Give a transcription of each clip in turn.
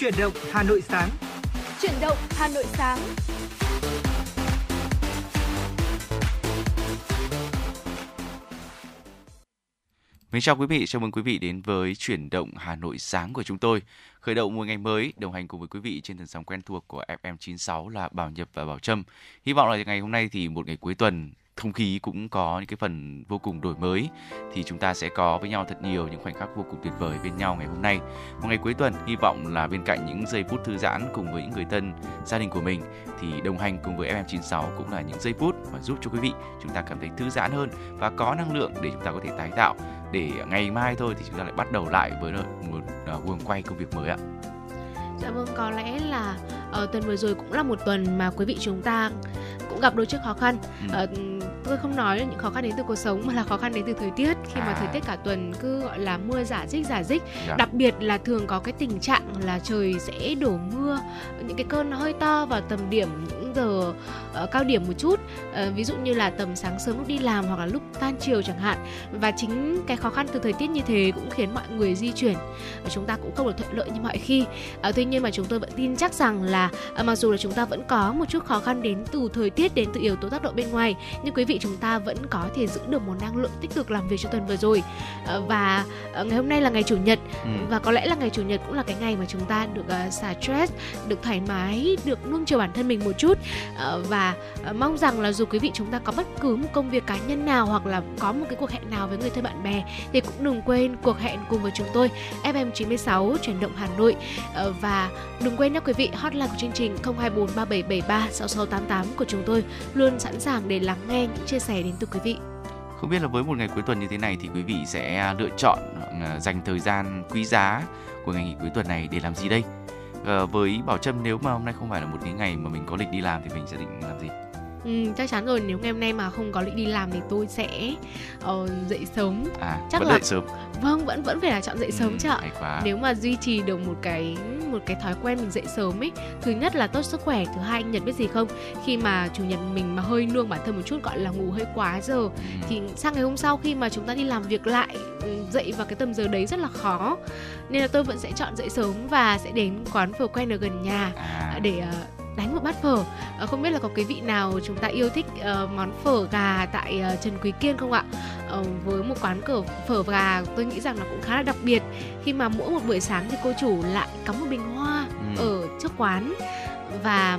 Chuyển động Hà Nội sáng. Chuyển động Hà Nội sáng. Mến chào quý vị, chào mừng quý vị đến với chuyển động Hà Nội sáng của chúng tôi. Khởi động một ngày mới, đồng hành cùng với quý vị trên tần sóng quen thuộc của FM96 là Bảo Nhật và Bảo Trâm. Hy vọng là ngày hôm nay thì một ngày cuối tuần không khí cũng có những cái phần vô cùng đổi mới thì chúng ta sẽ có với nhau thật nhiều những khoảnh khắc vô cùng tuyệt vời bên nhau ngày hôm nay một ngày cuối tuần hy vọng là bên cạnh những giây phút thư giãn cùng với những người thân gia đình của mình thì đồng hành cùng với FM96 cũng là những giây phút mà giúp cho quý vị chúng ta cảm thấy thư giãn hơn và có năng lượng để chúng ta có thể tái tạo để ngày mai thôi thì chúng ta lại bắt đầu lại với một uh, guồng quay công việc mới ạ. Dạ vâng, có lẽ là ở ờ, tuần vừa rồi cũng là một tuần mà quý vị chúng ta cũng gặp đôi chút khó khăn. Ừ. Uh, tôi không nói là những khó khăn đến từ cuộc sống mà là khó khăn đến từ thời tiết khi à. mà thời tiết cả tuần cứ gọi là mưa giả dích giả dích dạ. đặc biệt là thường có cái tình trạng là trời sẽ đổ mưa những cái cơn hơi to vào tầm điểm những giờ uh, cao điểm một chút. Uh, ví dụ như là tầm sáng sớm lúc đi làm hoặc là lúc tan chiều chẳng hạn. Và chính cái khó khăn từ thời tiết như thế cũng khiến mọi người di chuyển. Và chúng ta cũng không được thuận lợi như mọi khi. Uh, tuy nhiên mà chúng tôi vẫn tin chắc rằng là uh, mặc dù là chúng ta vẫn có một chút khó khăn đến từ thời tiết đến từ yếu tố tác động bên ngoài nhưng quý vị chúng ta vẫn có thể giữ được một năng lượng tích cực làm việc cho tuần vừa rồi. Uh, và uh, ngày hôm nay là ngày chủ nhật. Ừ. và có lẽ là ngày chủ nhật cũng là cái ngày mà chúng ta được uh, xả stress được thoải mái được nuông chiều bản thân mình một chút chút ờ, và ờ, mong rằng là dù quý vị chúng ta có bất cứ một công việc cá nhân nào hoặc là có một cái cuộc hẹn nào với người thân bạn bè, thì cũng đừng quên cuộc hẹn cùng với chúng tôi FM 96 chuyển động Hà Nội ờ, và đừng quên nhé quý vị, hotline của chương trình 024 3773 6688 của chúng tôi, luôn sẵn sàng để lắng nghe những chia sẻ đến từ quý vị. Không biết là với một ngày cuối tuần như thế này thì quý vị sẽ lựa chọn dành thời gian quý giá của ngày nghỉ cuối tuần này để làm gì đây? À, với Bảo Trâm nếu mà hôm nay không phải là một cái ngày mà mình có lịch đi làm thì mình sẽ định làm gì? Ừ, chắc chắn rồi nếu ngày hôm nay mà không có lịch đi làm thì tôi sẽ uh, dậy sớm. À chắc vẫn là dậy sớm. Vâng vẫn vẫn phải là chọn dậy sớm ừ, chứ ạ. nếu mà duy trì được một cái một cái thói quen mình dậy sớm ấy thứ nhất là tốt sức khỏe thứ hai anh nhật biết gì không? Khi mà chủ nhật mình mà hơi nương bản thân một chút gọi là ngủ hơi quá giờ ừ. thì sang ngày hôm sau khi mà chúng ta đi làm việc lại ừ, dậy vào cái tầm giờ đấy rất là khó. Nên là tôi vẫn sẽ chọn dậy sớm và sẽ đến quán phở quen ở gần nhà à. để uh, đánh một bát phở. À, không biết là có cái vị nào chúng ta yêu thích uh, món phở gà tại uh, Trần Quý Kiên không ạ? Uh, với một quán cờ phở gà tôi nghĩ rằng là cũng khá là đặc biệt. Khi mà mỗi một buổi sáng thì cô chủ lại cắm một bình hoa ừ. ở trước quán. Và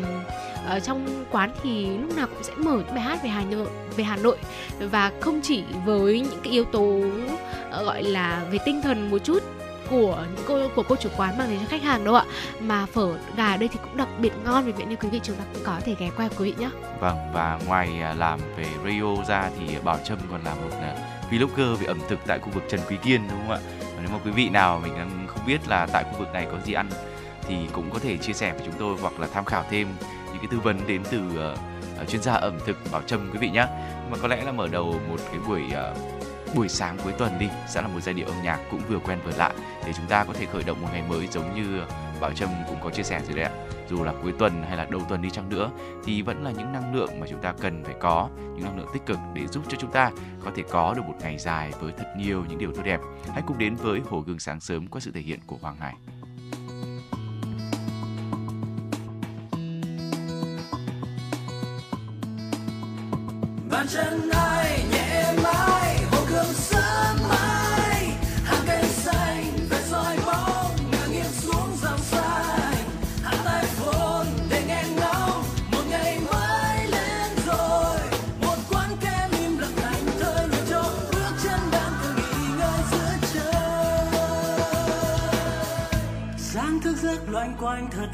ở trong quán thì lúc nào cũng sẽ mở những bài hát về Hà Nội về Hà Nội. Và không chỉ với những cái yếu tố gọi là về tinh thần một chút của những cô của cô chủ quán mang đến cho khách hàng đâu ạ. Mà phở gà ở đây thì cũng đặc biệt ngon vì vậy nên quý vị chúng ta cũng có thể ghé qua quý vị nhé. Vâng và ngoài à, làm về radio ra thì Bảo Trâm còn là một à, vlogger về ẩm thực tại khu vực Trần Quý Kiên đúng không ạ? Và nếu mà quý vị nào mình đang không biết là tại khu vực này có gì ăn thì cũng có thể chia sẻ với chúng tôi hoặc là tham khảo thêm những cái tư vấn đến từ uh, chuyên gia ẩm thực Bảo Trâm quý vị nhé. Mà có lẽ là mở đầu một cái buổi uh, buổi sáng cuối tuần đi sẽ là một giai điệu âm nhạc cũng vừa quen vừa lạ để chúng ta có thể khởi động một ngày mới giống như Bảo Trâm cũng có chia sẻ rồi đấy ạ. Dù là cuối tuần hay là đầu tuần đi chăng nữa thì vẫn là những năng lượng mà chúng ta cần phải có, những năng lượng tích cực để giúp cho chúng ta có thể có được một ngày dài với thật nhiều những điều tốt đẹp. Hãy cùng đến với Hồ Gương sáng sớm qua sự thể hiện của Hoàng Hải. Bàn chân ai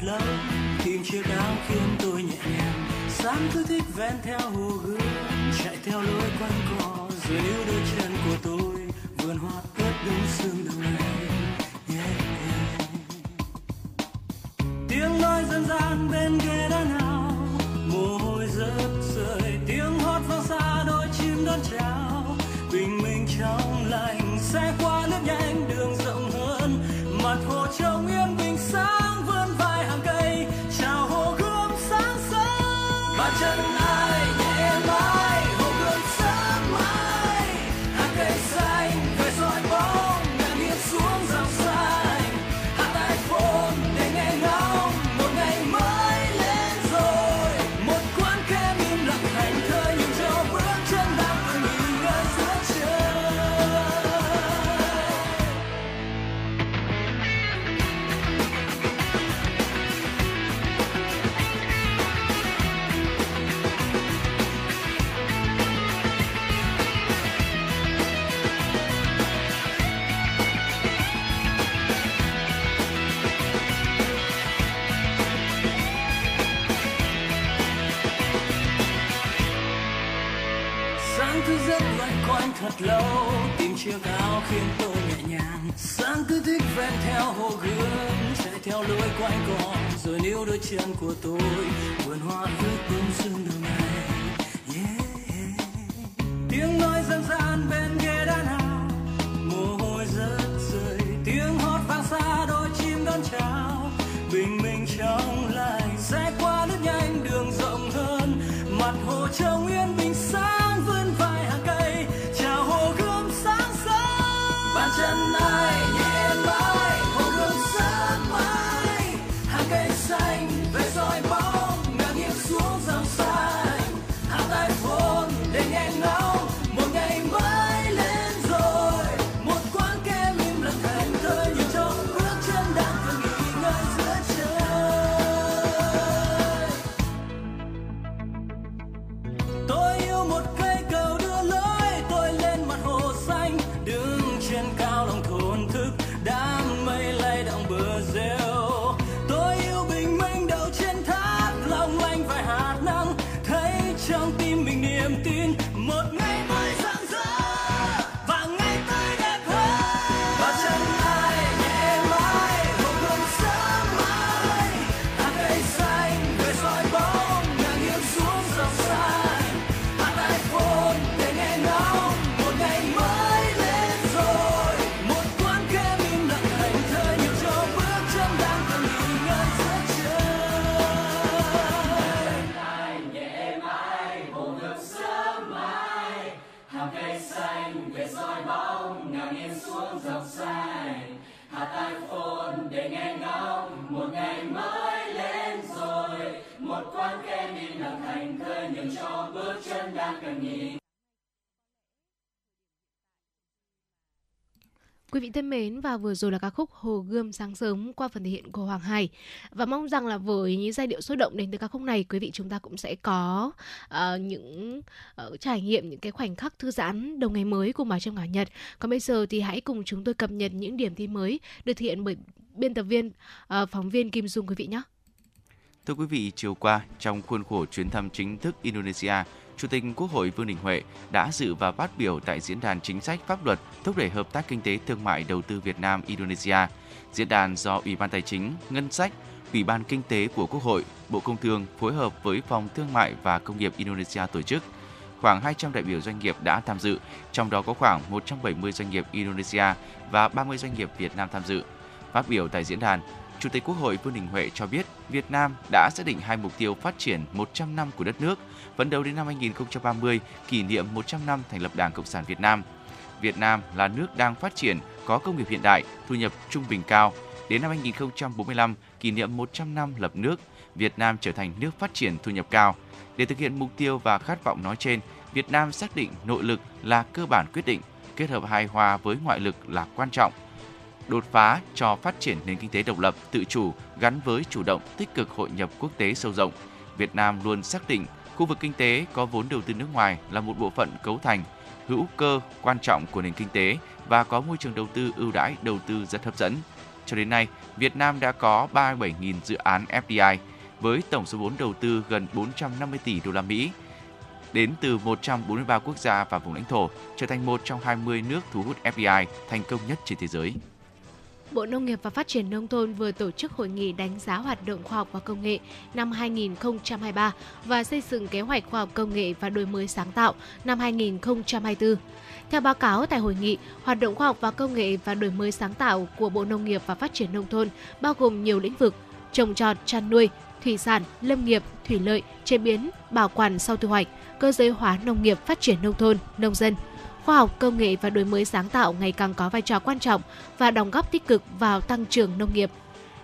lâu tìm chiếc áo khiến tôi nhẹ nhàng. Sáng cứ thích ven theo hồ gươm chạy theo lối quanh co dưới níu đôi chân của tôi vườn hoa ướt đúng sương đầu này yeah, yeah. tiếng nói dân gian bên ghế đá nào? Thật lâu. Tìm chiếc áo khiến tôi nhẹ nhàng. Sáng cứ thích ven theo hồ gươm, chạy theo lối quanh co. Rồi níu đôi chân của tôi, vườn hoa ướt bông sương đường ngày yeah. tiếng nói dân gian bên ghế đàn hào mồ hôi rớt rơi, tiếng hót vang xa đôi chim đón chào. Bình minh trong hàng cây xanh về soi bóng, ngả nghiêng xuống dòng xanh hạt tay phôn để nghe ngóng, một ngày mới lên rồi một quán kem im lặng thành thơi nhường cho bước chân đang cần nhìn. Quý vị thân mến và vừa rồi là ca khúc Hồ Gươm sáng sớm qua phần thể hiện của Hoàng Hải và mong rằng là với những giai điệu sôi động đến từ ca khúc này quý vị chúng ta cũng sẽ có uh, những uh, trải nghiệm những cái khoảnh khắc thư giãn đầu ngày mới cùng Bảo trong Ngả Nhật. Còn bây giờ thì hãy cùng chúng tôi cập nhật những điểm tin mới được thực hiện bởi biên tập viên uh, phóng viên Kim Dung quý vị nhé. Thưa quý vị, chiều qua, trong khuôn khổ chuyến thăm chính thức Indonesia, Chủ tịch Quốc hội Vương Đình Huệ đã dự và phát biểu tại Diễn đàn Chính sách Pháp luật thúc đẩy hợp tác kinh tế thương mại đầu tư Việt Nam Indonesia. Diễn đàn do Ủy ban Tài chính, Ngân sách, Ủy ban Kinh tế của Quốc hội, Bộ Công Thương phối hợp với Phòng Thương mại và Công nghiệp Indonesia tổ chức. Khoảng 200 đại biểu doanh nghiệp đã tham dự, trong đó có khoảng 170 doanh nghiệp Indonesia và 30 doanh nghiệp Việt Nam tham dự. Phát biểu tại diễn đàn, Chủ tịch Quốc hội Vương Đình Huệ cho biết Việt Nam đã xác định hai mục tiêu phát triển 100 năm của đất nước, phấn đấu đến năm 2030 kỷ niệm 100 năm thành lập Đảng Cộng sản Việt Nam. Việt Nam là nước đang phát triển, có công nghiệp hiện đại, thu nhập trung bình cao. Đến năm 2045, kỷ niệm 100 năm lập nước, Việt Nam trở thành nước phát triển thu nhập cao. Để thực hiện mục tiêu và khát vọng nói trên, Việt Nam xác định nội lực là cơ bản quyết định, kết hợp hài hòa với ngoại lực là quan trọng. Đột phá cho phát triển nền kinh tế độc lập, tự chủ gắn với chủ động tích cực hội nhập quốc tế sâu rộng. Việt Nam luôn xác định khu vực kinh tế có vốn đầu tư nước ngoài là một bộ phận cấu thành hữu cơ quan trọng của nền kinh tế và có môi trường đầu tư ưu đãi đầu tư rất hấp dẫn. Cho đến nay, Việt Nam đã có 37.000 dự án FDI với tổng số vốn đầu tư gần 450 tỷ đô la Mỹ đến từ 143 quốc gia và vùng lãnh thổ, trở thành một trong 20 nước thu hút FDI thành công nhất trên thế giới. Bộ Nông nghiệp và Phát triển Nông thôn vừa tổ chức hội nghị đánh giá hoạt động khoa học và công nghệ năm 2023 và xây dựng kế hoạch khoa học công nghệ và đổi mới sáng tạo năm 2024. Theo báo cáo tại hội nghị, hoạt động khoa học và công nghệ và đổi mới sáng tạo của Bộ Nông nghiệp và Phát triển Nông thôn bao gồm nhiều lĩnh vực trồng trọt, chăn nuôi, thủy sản, lâm nghiệp, thủy lợi, chế biến, bảo quản sau thu hoạch, cơ giới hóa nông nghiệp, phát triển nông thôn, nông dân – khoa học công nghệ và đổi mới sáng tạo ngày càng có vai trò quan trọng và đóng góp tích cực vào tăng trưởng nông nghiệp.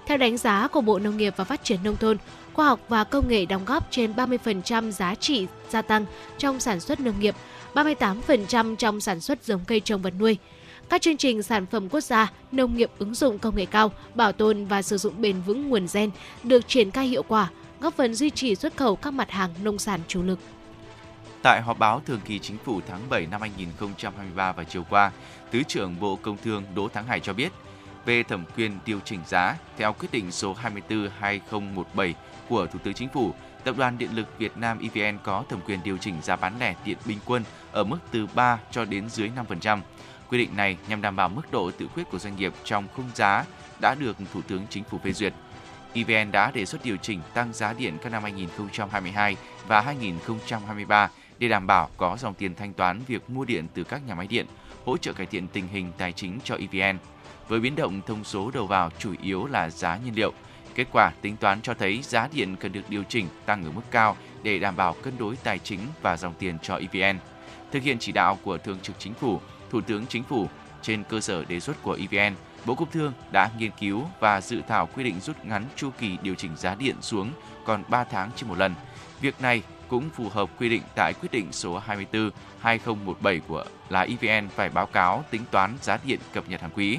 Theo đánh giá của Bộ Nông nghiệp và Phát triển Nông thôn, khoa học và công nghệ đóng góp trên 30% giá trị gia tăng trong sản xuất nông nghiệp, 38% trong sản xuất giống cây trồng vật nuôi. Các chương trình sản phẩm quốc gia, nông nghiệp ứng dụng công nghệ cao, bảo tồn và sử dụng bền vững nguồn gen được triển khai hiệu quả, góp phần duy trì xuất khẩu các mặt hàng nông sản chủ lực. Tại họp báo thường kỳ chính phủ tháng 7 năm 2023 vào chiều qua, Thứ trưởng Bộ Công Thương Đỗ Thắng Hải cho biết, về thẩm quyền điều chỉnh giá theo quyết định số 24/2017 của Thủ tướng Chính phủ, Tập đoàn Điện lực Việt Nam EVN có thẩm quyền điều chỉnh giá bán lẻ điện bình quân ở mức từ 3 cho đến dưới 5%. Quy định này nhằm đảm bảo mức độ tự quyết của doanh nghiệp trong khung giá đã được Thủ tướng Chính phủ phê duyệt. EVN đã đề xuất điều chỉnh tăng giá điện các năm 2022 và 2023 để đảm bảo có dòng tiền thanh toán việc mua điện từ các nhà máy điện, hỗ trợ cải thiện tình hình tài chính cho EVN. Với biến động thông số đầu vào chủ yếu là giá nhiên liệu, kết quả tính toán cho thấy giá điện cần được điều chỉnh tăng ở mức cao để đảm bảo cân đối tài chính và dòng tiền cho EVN. Thực hiện chỉ đạo của Thường trực Chính phủ, Thủ tướng Chính phủ trên cơ sở đề xuất của EVN, Bộ Công Thương đã nghiên cứu và dự thảo quy định rút ngắn chu kỳ điều chỉnh giá điện xuống còn 3 tháng trên một lần. Việc này cũng phù hợp quy định tại quyết định số 24/2017 của là EVN phải báo cáo tính toán giá điện cập nhật hàng quý.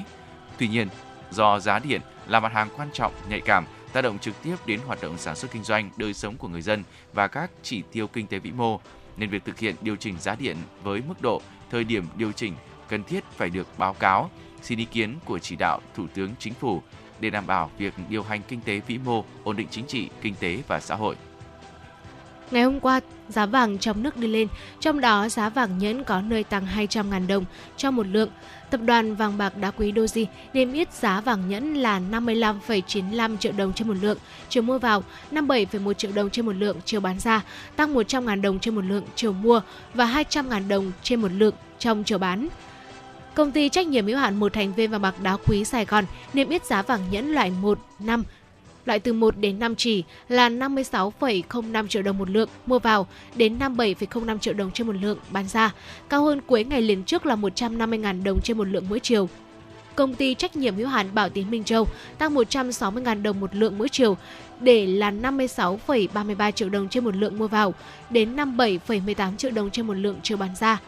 Tuy nhiên, do giá điện là mặt hàng quan trọng, nhạy cảm, tác động trực tiếp đến hoạt động sản xuất kinh doanh, đời sống của người dân và các chỉ tiêu kinh tế vĩ mô, nên việc thực hiện điều chỉnh giá điện với mức độ, thời điểm điều chỉnh cần thiết phải được báo cáo, xin ý kiến của chỉ đạo Thủ tướng Chính phủ để đảm bảo việc điều hành kinh tế vĩ mô, ổn định chính trị, kinh tế và xã hội. Ngày hôm qua, giá vàng trong nước đi lên, trong đó giá vàng nhẫn có nơi tăng 200.000 đồng cho một lượng. Tập đoàn vàng bạc đá quý Doji niêm yết giá vàng nhẫn là 55,95 triệu đồng trên một lượng, chiều mua vào 57,1 triệu đồng trên một lượng, chiều bán ra tăng 100.000 đồng trên một lượng, chiều mua và 200.000 đồng trên một lượng trong chiều bán. Công ty trách nhiệm hữu hạn một thành viên vàng bạc đá quý Sài Gòn niêm yết giá vàng nhẫn loại 1 năm loại từ 1 đến 5 chỉ là 56,05 triệu đồng một lượng mua vào đến 57,05 triệu đồng trên một lượng bán ra, cao hơn cuối ngày liền trước là 150.000 đồng trên một lượng mỗi chiều. Công ty trách nhiệm hữu hạn Bảo Tín Minh Châu tăng 160.000 đồng một lượng mỗi chiều để là 56,33 triệu đồng trên một lượng mua vào đến 57,18 triệu đồng trên một lượng chiều bán ra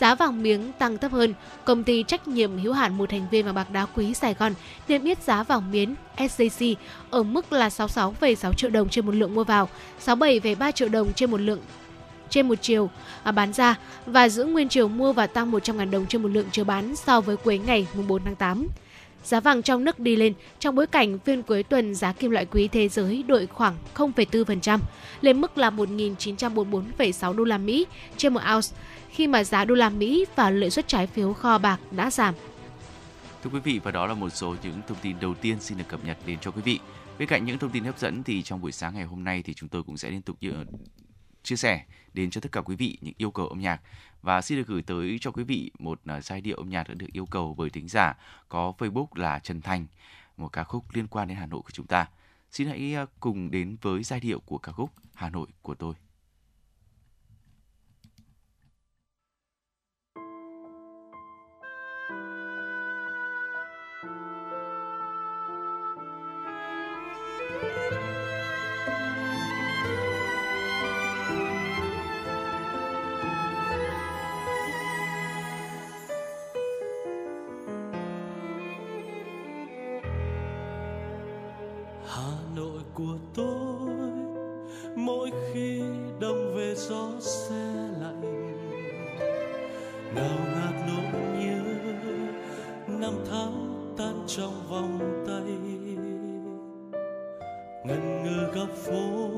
giá vàng miếng tăng thấp hơn. Công ty trách nhiệm hữu hạn một thành viên vàng bạc đá quý Sài Gòn niêm yết giá vàng miếng SJC ở mức là 66,6 triệu đồng trên một lượng mua vào, 67,3 triệu đồng trên một lượng trên một chiều à, bán ra và giữ nguyên chiều mua và tăng 100.000 đồng trên một lượng chiều bán so với cuối ngày 4 tháng 8. Giá vàng trong nước đi lên trong bối cảnh phiên cuối tuần giá kim loại quý thế giới đội khoảng 0,4% lên mức là 1.944,6 đô la Mỹ trên một ounce khi mà giá đô la Mỹ và lợi suất trái phiếu kho bạc đã giảm. Thưa quý vị và đó là một số những thông tin đầu tiên xin được cập nhật đến cho quý vị. Bên cạnh những thông tin hấp dẫn thì trong buổi sáng ngày hôm nay thì chúng tôi cũng sẽ liên tục chia sẻ đến cho tất cả quý vị những yêu cầu âm nhạc và xin được gửi tới cho quý vị một à, giai điệu âm nhạc đã được yêu cầu bởi thính giả có Facebook là Trần Thành, một ca khúc liên quan đến Hà Nội của chúng ta. Xin hãy à, cùng đến với giai điệu của ca khúc Hà Nội của tôi. Đào ngạt nỗi nhớ, năm tháng tan trong vòng tay. Ngần ngừ góc phố,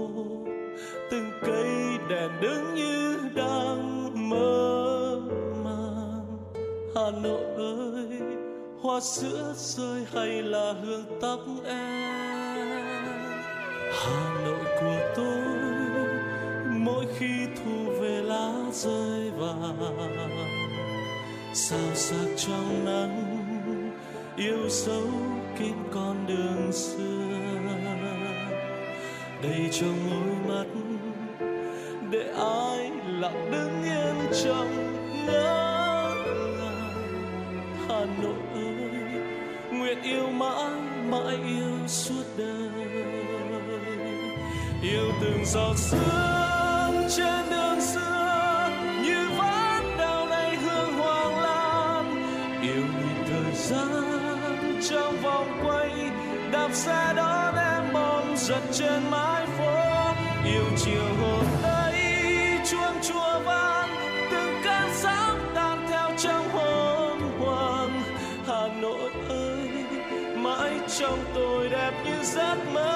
từng cây đèn đứng như đang mơ màng. Hà Nội ơi, hoa sữa rơi hay là hương tóc em? Hà Nội của tôi, mỗi khi thu về lá rơi vàng sao sắc trong nắng, yêu dấu kín con đường xưa. Đầy trong môi mắt, để ai lặng đứng yên trong ngỡ ngàng. Hà Nội ơi, nguyện yêu mãi mãi yêu suốt đời. Yêu từng giọt sương trên sẽ đón em mong giật trên mái phố. Yêu chiều hôm ấy, chuông chùa vang, từng cơn sóng tan theo trong hồn hoàng hà nội ơi, mãi trong tôi đẹp như giấc mơ.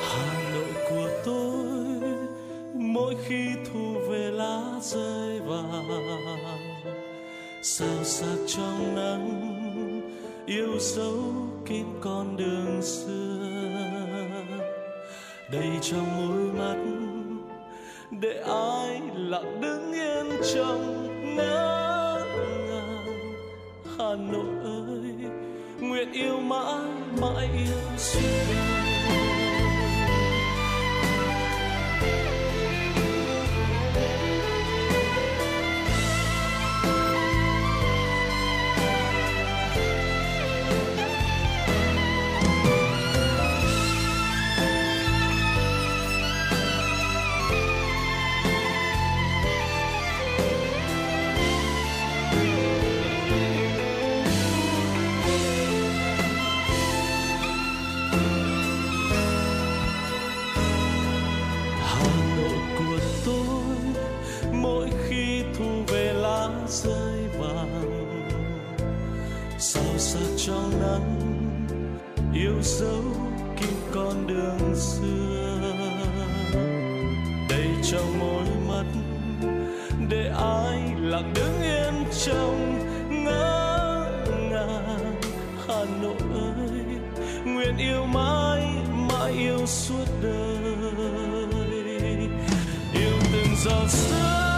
Hà nội của tôi, mỗi khi thu về lá rơi vàng sao sắc trong nắng yêu dấu kín con đường xưa. Đầy trong môi mắt, để ai lặng đứng yên trong ngỡ ngàng. Hà nội ơi, nguyện yêu mãi mãi yêu suốt. Sao trong nắng, yêu dấu kín con đường xưa. Đầy trong môi mắt, để ai lặng đứng yên trong ngỡ ngàng. Hà Nội ơi, nguyện yêu mãi mãi yêu suốt đời. Yêu từng giọt sương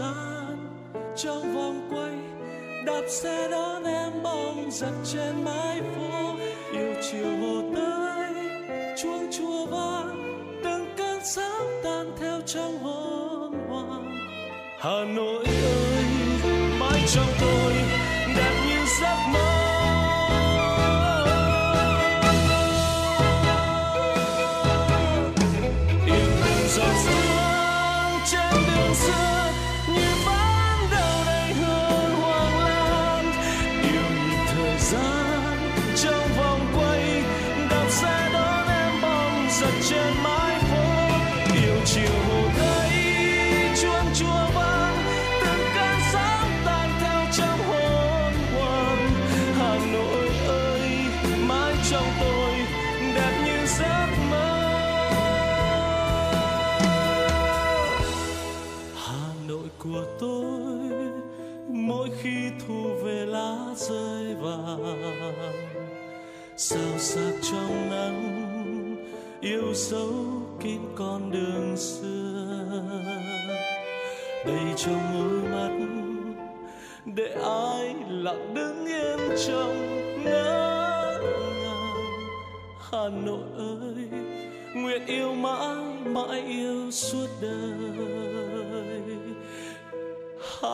gian, trong vòng quay, đạp xe đón em bong giật trên mái phố. Yêu chiều hồ tây chuông chùa vang, từng cơn sóng tan theo trong hồn hoàng hà nội ơi, mãi trong tôi.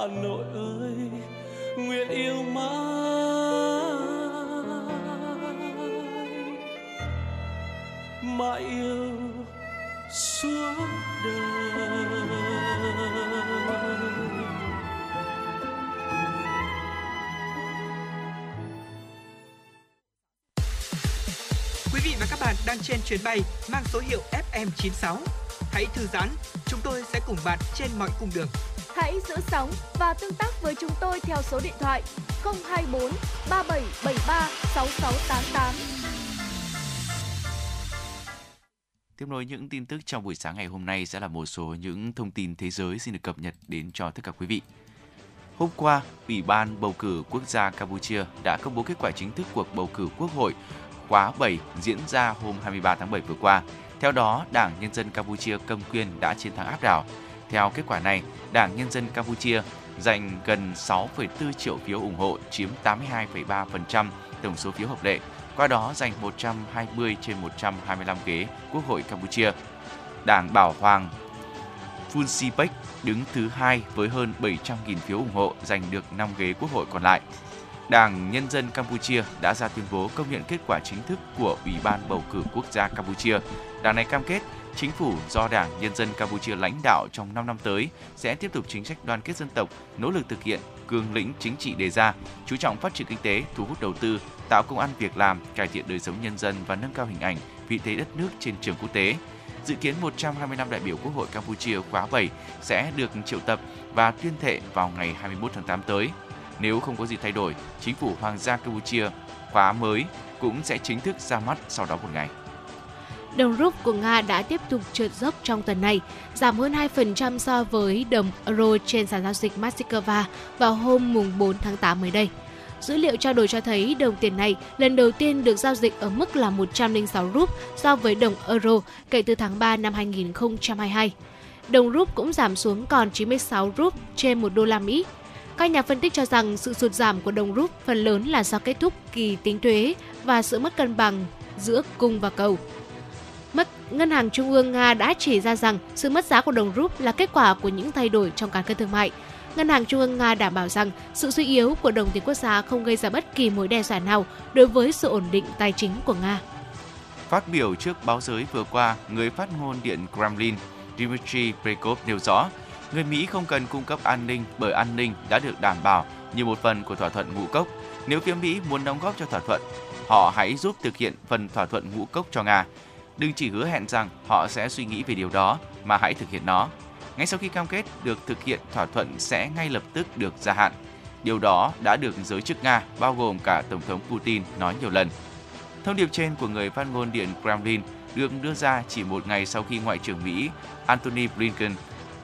Hà Nội ơi nguyện yêu mãi mãi yêu suốt đời Quý vị và các bạn đang trên chuyến bay mang số hiệu FM96. Hãy thư giãn, chúng tôi sẽ cùng bạn trên mọi cung đường. Hãy giữ sóng và tương tác với chúng tôi theo số điện thoại 024 3773 6688. Tiếp nối những tin tức trong buổi sáng ngày hôm nay sẽ là một số những thông tin thế giới xin được cập nhật đến cho tất cả quý vị. Hôm qua, Ủy ban bầu cử quốc gia Campuchia đã công bố kết quả chính thức cuộc bầu cử quốc hội khóa 7 diễn ra hôm 23 tháng 7 vừa qua. Theo đó, Đảng Nhân dân Campuchia cầm quyền đã chiến thắng áp đảo. Theo kết quả này, Đảng Nhân dân Campuchia giành gần 6,4 triệu phiếu ủng hộ, chiếm 82,3% tổng số phiếu hợp lệ, qua đó giành 120 trên 125 ghế Quốc hội Campuchia. Đảng Bảo Hoàng Funsipek đứng thứ hai với hơn 700.000 phiếu ủng hộ, giành được 5 ghế Quốc hội còn lại. Đảng Nhân dân Campuchia đã ra tuyên bố công nhận kết quả chính thức của Ủy ban bầu cử quốc gia Campuchia. Đảng này cam kết chính phủ do Đảng Nhân dân Campuchia lãnh đạo trong 5 năm tới sẽ tiếp tục chính sách đoàn kết dân tộc, nỗ lực thực hiện cương lĩnh chính trị đề ra, chú trọng phát triển kinh tế, thu hút đầu tư, tạo công ăn việc làm, cải thiện đời sống nhân dân và nâng cao hình ảnh, vị thế đất nước trên trường quốc tế. Dự kiến 125 đại biểu Quốc hội Campuchia khóa 7 sẽ được triệu tập và tuyên thệ vào ngày 21 tháng 8 tới. Nếu không có gì thay đổi, chính phủ Hoàng gia Campuchia khóa mới cũng sẽ chính thức ra mắt sau đó một ngày. Đồng rúp của Nga đã tiếp tục trượt dốc trong tuần này, giảm hơn 2% so với đồng euro trên sàn giao dịch Moscow vào hôm mùng 4 tháng 8 mới đây. Dữ liệu trao đổi cho thấy đồng tiền này lần đầu tiên được giao dịch ở mức là 106 rúp so với đồng euro kể từ tháng 3 năm 2022. Đồng rúp cũng giảm xuống còn 96 rúp trên 1 đô la Mỹ. Các nhà phân tích cho rằng sự sụt giảm của đồng rúp phần lớn là do kết thúc kỳ tính thuế và sự mất cân bằng giữa cung và cầu. Mất Ngân hàng Trung ương Nga đã chỉ ra rằng sự mất giá của đồng rúp là kết quả của những thay đổi trong cán cân thương mại. Ngân hàng Trung ương Nga đảm bảo rằng sự suy yếu của đồng tiền quốc gia không gây ra bất kỳ mối đe dọa nào đối với sự ổn định tài chính của Nga. Phát biểu trước báo giới vừa qua, người phát ngôn Điện Kremlin Dmitry Peskov nêu rõ, người Mỹ không cần cung cấp an ninh bởi an ninh đã được đảm bảo như một phần của thỏa thuận ngũ cốc. Nếu phía Mỹ muốn đóng góp cho thỏa thuận, họ hãy giúp thực hiện phần thỏa thuận ngũ cốc cho Nga. Đừng chỉ hứa hẹn rằng họ sẽ suy nghĩ về điều đó, mà hãy thực hiện nó. Ngay sau khi cam kết được thực hiện, thỏa thuận sẽ ngay lập tức được gia hạn. Điều đó đã được giới chức Nga, bao gồm cả Tổng thống Putin, nói nhiều lần. Thông điệp trên của người phát ngôn Điện Kremlin được đưa ra chỉ một ngày sau khi Ngoại trưởng Mỹ Antony Blinken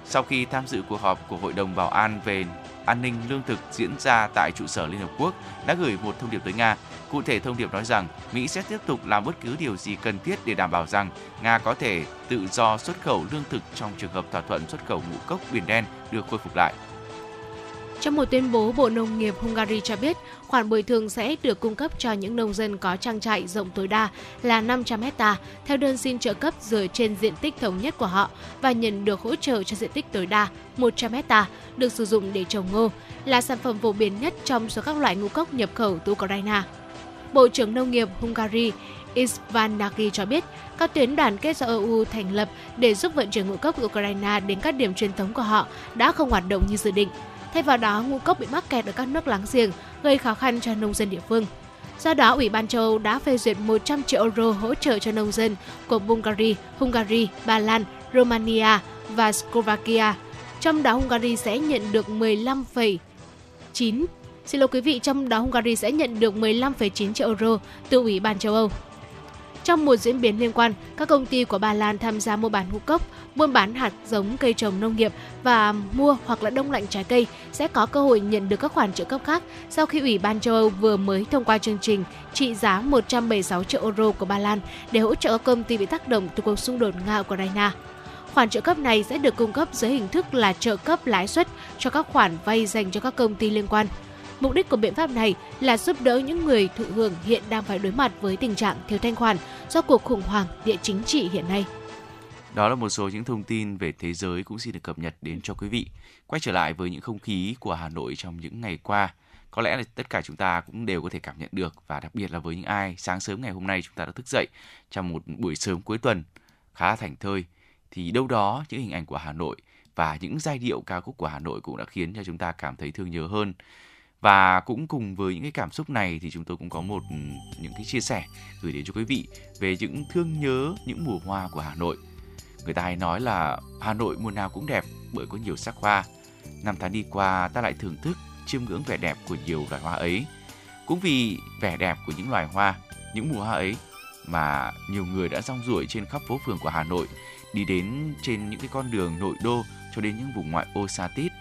sau khi tham dự cuộc họp của Hội đồng Bảo an về an ninh lương thực diễn ra tại trụ sở Liên Hợp Quốc đã gửi một thông điệp tới Nga. Cụ thể thông điệp nói rằng Mỹ sẽ tiếp tục làm bất cứ điều gì cần thiết để đảm bảo rằng Nga có thể tự do xuất khẩu lương thực trong trường hợp thỏa thuận xuất khẩu ngũ cốc Biển Đen được khôi phục lại. Trong một tuyên bố, Bộ Nông nghiệp Hungary cho biết khoản bồi thường sẽ được cung cấp cho những nông dân có trang trại rộng tối đa là 500 hecta theo đơn xin trợ cấp dựa trên diện tích thống nhất của họ và nhận được hỗ trợ cho diện tích tối đa 100 hecta được sử dụng để trồng ngô, là sản phẩm phổ biến nhất trong số các loại ngũ cốc nhập khẩu từ Ukraine. Bộ trưởng Nông nghiệp Hungary Istvan Nagy cho biết các tuyến đoàn kết do EU thành lập để giúp vận chuyển ngũ cốc từ Ukraine đến các điểm truyền thống của họ đã không hoạt động như dự định. Thay vào đó, ngũ cốc bị mắc kẹt ở các nước láng giềng, gây khó khăn cho nông dân địa phương. Do đó, Ủy ban châu Âu đã phê duyệt 100 triệu euro hỗ trợ cho nông dân của Bulgaria, Hungary, Ba Lan, Romania và Slovakia. Trong đó Hungary sẽ nhận được 15,9 Xin lỗi quý vị, trong đó Hungary sẽ nhận được 15,9 triệu euro từ Ủy ban châu Âu. Trong một diễn biến liên quan, các công ty của Ba Lan tham gia mua bán ngũ cốc, buôn bán hạt giống cây trồng nông nghiệp và mua hoặc là đông lạnh trái cây sẽ có cơ hội nhận được các khoản trợ cấp khác sau khi Ủy ban châu Âu vừa mới thông qua chương trình trị giá 176 triệu euro của Ba Lan để hỗ trợ các công ty bị tác động từ cuộc xung đột Nga-Ukraine. Khoản trợ cấp này sẽ được cung cấp dưới hình thức là trợ cấp lãi suất cho các khoản vay dành cho các công ty liên quan. Mục đích của biện pháp này là giúp đỡ những người thụ hưởng hiện đang phải đối mặt với tình trạng thiếu thanh khoản do cuộc khủng hoảng địa chính trị hiện nay. Đó là một số những thông tin về thế giới cũng xin được cập nhật đến cho quý vị. Quay trở lại với những không khí của Hà Nội trong những ngày qua. Có lẽ là tất cả chúng ta cũng đều có thể cảm nhận được và đặc biệt là với những ai sáng sớm ngày hôm nay chúng ta đã thức dậy trong một buổi sớm cuối tuần khá là thảnh thơi, thì đâu đó những hình ảnh của Hà Nội và những giai điệu ca khúc của Hà Nội cũng đã khiến cho chúng ta cảm thấy thương nhớ hơn và cũng cùng với những cái cảm xúc này thì chúng tôi cũng có một ừ, những cái chia sẻ gửi đến cho quý vị về những thương nhớ những mùa hoa của Hà Nội. Người ta hay nói là Hà Nội mùa nào cũng đẹp bởi có nhiều sắc hoa. Năm tháng đi qua ta lại thưởng thức chiêm ngưỡng vẻ đẹp của nhiều loài hoa ấy. Cũng vì vẻ đẹp của những loài hoa, những mùa hoa ấy mà nhiều người đã rong ruổi trên khắp phố phường của Hà Nội, đi đến trên những cái con đường nội đô cho đến những vùng ngoại ô xa tít.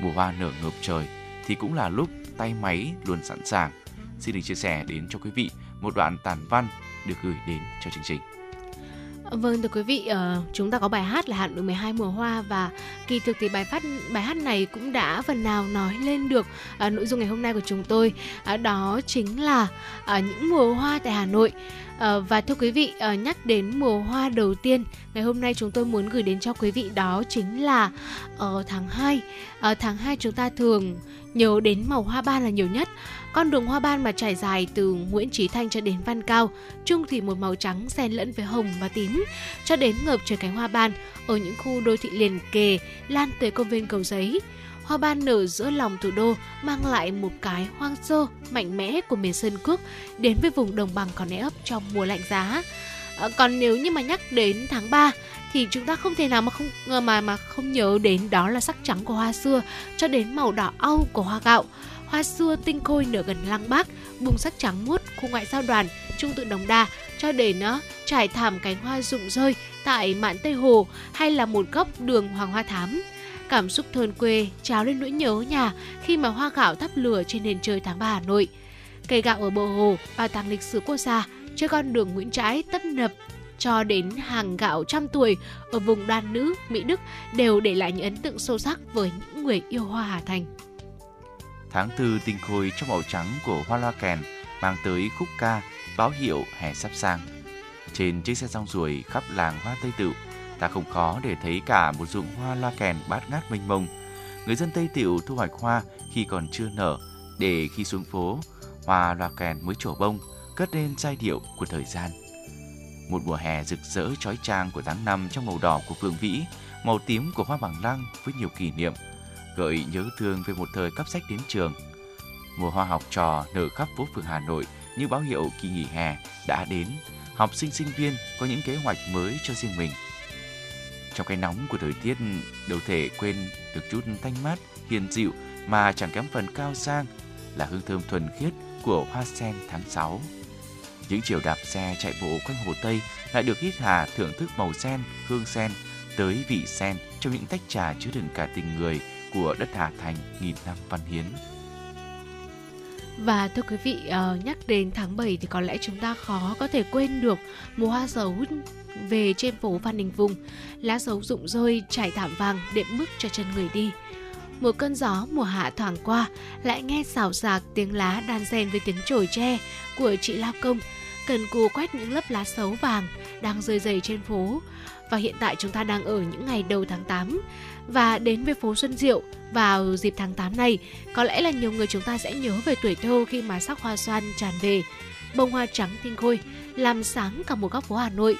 Mùa hoa nở ngập trời thì cũng là lúc tay máy luôn sẵn sàng. Xin được chia sẻ đến cho quý vị một đoạn tàn văn được gửi đến cho chương trình. Vâng thưa quý vị, ờ, chúng ta có bài hát là Hạn độ 12 mùa hoa và kỳ thực thì bài phát bài hát này cũng đã phần nào nói lên được ờ, nội dung ngày hôm nay của chúng tôi. Ờ, đó chính là những mùa hoa tại Hà Nội. Và thưa quý vị, nhắc đến mùa hoa đầu tiên ngày hôm nay chúng tôi muốn gửi đến cho quý vị đó chính là ở tháng 2. Ở tháng 2 chúng ta thường nhớ đến màu hoa ban là nhiều nhất. Con đường hoa ban mà trải dài từ Nguyễn Trí Thanh cho đến Văn Cao, chung thì một màu trắng xen lẫn với hồng và tím, cho đến ngập trời cánh hoa ban ở những khu đô thị liền kề lan tới công viên Cầu Giấy. Hoa ban nở giữa lòng thủ đô mang lại một cái hoang sơ, mạnh mẽ của miền Sơn Cước đến với vùng đồng bằng còn né ấp trong mùa lạnh giá. À, còn nếu như mà nhắc đến tháng 3 thì chúng ta không thể nào mà không ờ, mà mà không nhớ đến đó là sắc trắng của hoa xưa cho đến màu đỏ âu của hoa gạo. Hoa xưa tinh khôi nở gần Lăng Bác, bùng sắc trắng muốt khu ngoại giao đoàn, trung tự Đồng Đa cho đến uh, trải thảm cánh hoa rụng rơi tại mạn Tây Hồ hay là một góc đường Hoàng Hoa Thám. Cảm xúc thôn quê trào lên nỗi nhớ nhà khi mà hoa gạo thắp lửa trên nền trời tháng 3 Hà Nội. Cây gạo ở bờ hồ, bảo tàng lịch sử quốc gia, trên con đường Nguyễn Trãi tấp nập cho đến hàng gạo trăm tuổi ở vùng đoan nữ, Mỹ Đức đều để lại những ấn tượng sâu sắc với những người yêu hoa Hà Thành. Tháng tư tinh khôi trong màu trắng của hoa loa kèn mang tới khúc ca báo hiệu hè sắp sang. Trên chiếc xe rong ruồi khắp làng hoa Tây Tựu, ta không khó để thấy cả một ruộng hoa loa kèn bát ngát mênh mông. Người dân Tây Tựu thu hoạch hoa khi còn chưa nở, để khi xuống phố, hoa loa kèn mới trổ bông, cất lên giai điệu của thời gian. Một mùa hè rực rỡ trói trang của tháng năm trong màu đỏ của phượng vĩ, màu tím của hoa bằng lăng với nhiều kỷ niệm, gợi nhớ thương về một thời cấp sách đến trường. Mùa hoa học trò nở khắp phố phường Hà Nội như báo hiệu kỳ nghỉ hè đã đến. Học sinh sinh viên có những kế hoạch mới cho riêng mình. Trong cái nóng của thời tiết, đâu thể quên được chút thanh mát, hiền dịu mà chẳng kém phần cao sang là hương thơm thuần khiết của hoa sen tháng 6. Những chiều đạp xe chạy bộ quanh Hồ Tây lại được hít hà thưởng thức màu sen, hương sen, tới vị sen trong những tách trà chứa đựng cả tình người của đất Hà Thành nghìn năm văn hiến. Và thưa quý vị, ờ, nhắc đến tháng 7 thì có lẽ chúng ta khó có thể quên được mùa hoa dấu về trên phố Phan Đình Vùng. Lá dấu rụng rơi trải thảm vàng đệm bước cho chân người đi. Một cơn gió mùa hạ thoảng qua, lại nghe xào xạc tiếng lá đan xen với tiếng chổi tre của chị Lao Công, cần cù quét những lớp lá xấu vàng đang rơi dày trên phố. Và hiện tại chúng ta đang ở những ngày đầu tháng 8 và đến với phố Xuân Diệu vào dịp tháng 8 này, có lẽ là nhiều người chúng ta sẽ nhớ về tuổi thơ khi mà sắc hoa xoan tràn về. Bông hoa trắng tinh khôi làm sáng cả một góc phố Hà Nội.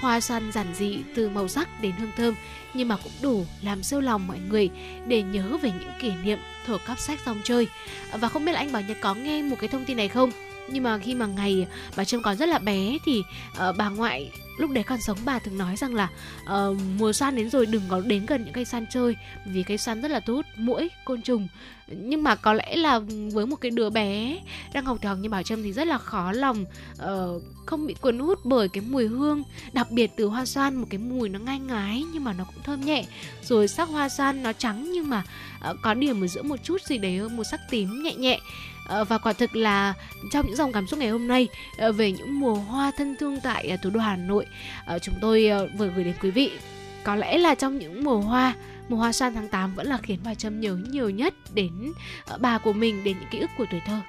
Hoa xoan giản dị từ màu sắc đến hương thơm nhưng mà cũng đủ làm sâu lòng mọi người để nhớ về những kỷ niệm thuở cắp sách xong chơi. Và không biết là anh Bảo Nhật có nghe một cái thông tin này không? Nhưng mà khi mà ngày bà trâm còn rất là bé thì uh, bà ngoại lúc đấy còn sống bà thường nói rằng là uh, mùa xoan đến rồi đừng có đến gần những cây xoan chơi vì cây xoan rất là tốt mũi côn trùng. Nhưng mà có lẽ là với một cái đứa bé đang học tiểu học như bảo trâm thì rất là khó lòng uh, không bị cuốn hút bởi cái mùi hương đặc biệt từ hoa xoan một cái mùi nó ngai ngái nhưng mà nó cũng thơm nhẹ. Rồi sắc hoa xoan nó trắng nhưng mà uh, có điểm ở giữa một chút gì đấy một sắc tím nhẹ nhẹ. Ờ, và quả thực là trong những dòng cảm xúc ngày hôm nay ờ, về những mùa hoa thân thương tại ờ, thủ đô Hà Nội chúng tôi vừa gửi đến quý vị. Có lẽ là trong những mùa hoa mùa hoa San tháng 8 vẫn là khiến bà Trâm nhớ nhiều nhất đến bà của mình, đến những ký ức của tuổi thơ.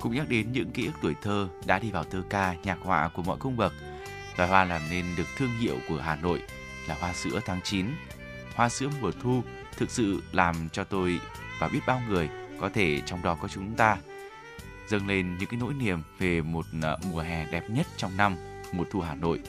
Cũng nhắc đến những ký ức tuổi thơ đã đi vào thơ ca, nhạc họa của mọi cung bậc. Loài hoa làm nên được thương hiệu của Hà Nội là hoa sữa tháng 9 hoa sữa mùa thu thực sự làm cho tôi và biết bao người có thể trong đó có chúng ta dâng lên những cái nỗi niềm về một à, mùa hè đẹp nhất trong năm, mùa thu Hà Nội.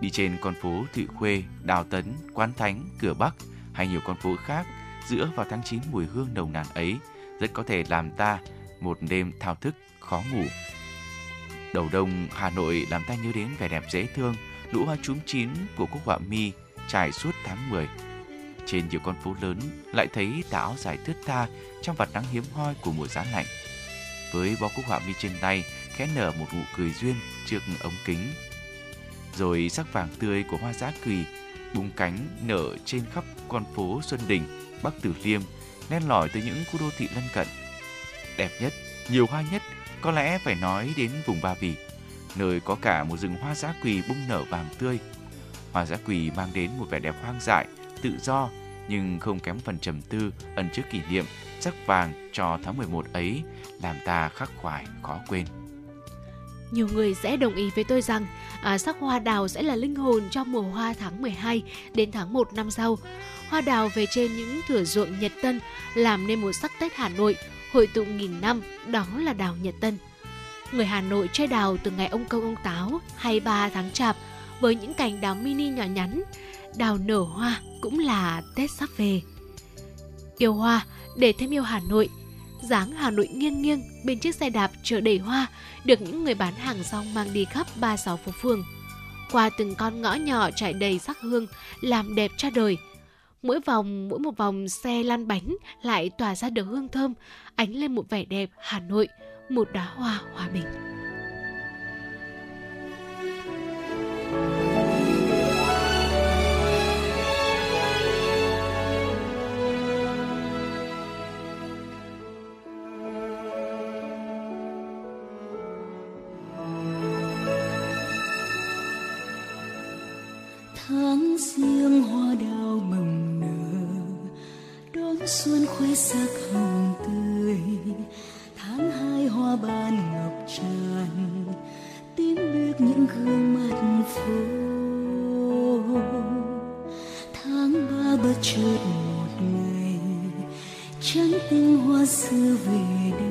Đi trên con phố Thụy Khuê, Đào Tấn, Quán Thánh, Cửa Bắc hay nhiều con phố khác giữa vào tháng 9 mùi hương nồng nàn ấy rất có thể làm ta một đêm thao thức khó ngủ. Đầu đông Hà Nội làm ta nhớ đến vẻ đẹp dễ thương, lũ hoa trúng chín của quốc họa mi trải suốt tháng 10. Trên nhiều con phố lớn lại thấy tà áo dài thướt tha trong vạt nắng hiếm hoi của mùa giá lạnh với bó cúc họa mi trên tay khẽ nở một nụ cười duyên trước ống kính. Rồi sắc vàng tươi của hoa giá quỳ bung cánh nở trên khắp con phố Xuân Đình, Bắc tử Liêm, len lỏi tới những khu đô thị lân cận. Đẹp nhất, nhiều hoa nhất, có lẽ phải nói đến vùng Ba Vì, nơi có cả một rừng hoa giá quỳ bung nở vàng tươi. Hoa giá quỳ mang đến một vẻ đẹp hoang dại, tự do, nhưng không kém phần trầm tư ẩn trước kỷ niệm sắc vàng cho tháng 11 ấy làm ta khắc khoải khó quên. nhiều người sẽ đồng ý với tôi rằng à, sắc hoa đào sẽ là linh hồn trong mùa hoa tháng 12 đến tháng 1 năm sau. Hoa đào về trên những thửa ruộng Nhật Tân làm nên một sắc Tết Hà Nội hội tụ nghìn năm, đó là đào Nhật Tân. Người Hà Nội chơi đào từ ngày ông công ông táo hay 3 tháng chạp với những cành đào mini nhỏ nhắn. Đào nở hoa cũng là Tết sắp về. Yêu hoa để thêm yêu Hà Nội. dáng Hà Nội nghiêng nghiêng bên chiếc xe đạp chở đầy hoa được những người bán hàng rong mang đi khắp ba sáu phố phường. Qua từng con ngõ nhỏ trải đầy sắc hương, làm đẹp cho đời. Mỗi vòng, mỗi một vòng xe lăn bánh lại tỏa ra được hương thơm, ánh lên một vẻ đẹp Hà Nội, một đóa hoa hòa bình. Xuân khoe sắc hồng tươi. Tháng hai hoa ban ngập tràn tím biếc những gương mặt phố tháng ba bất chợt một ngày trắng tinh hoa xưa về đây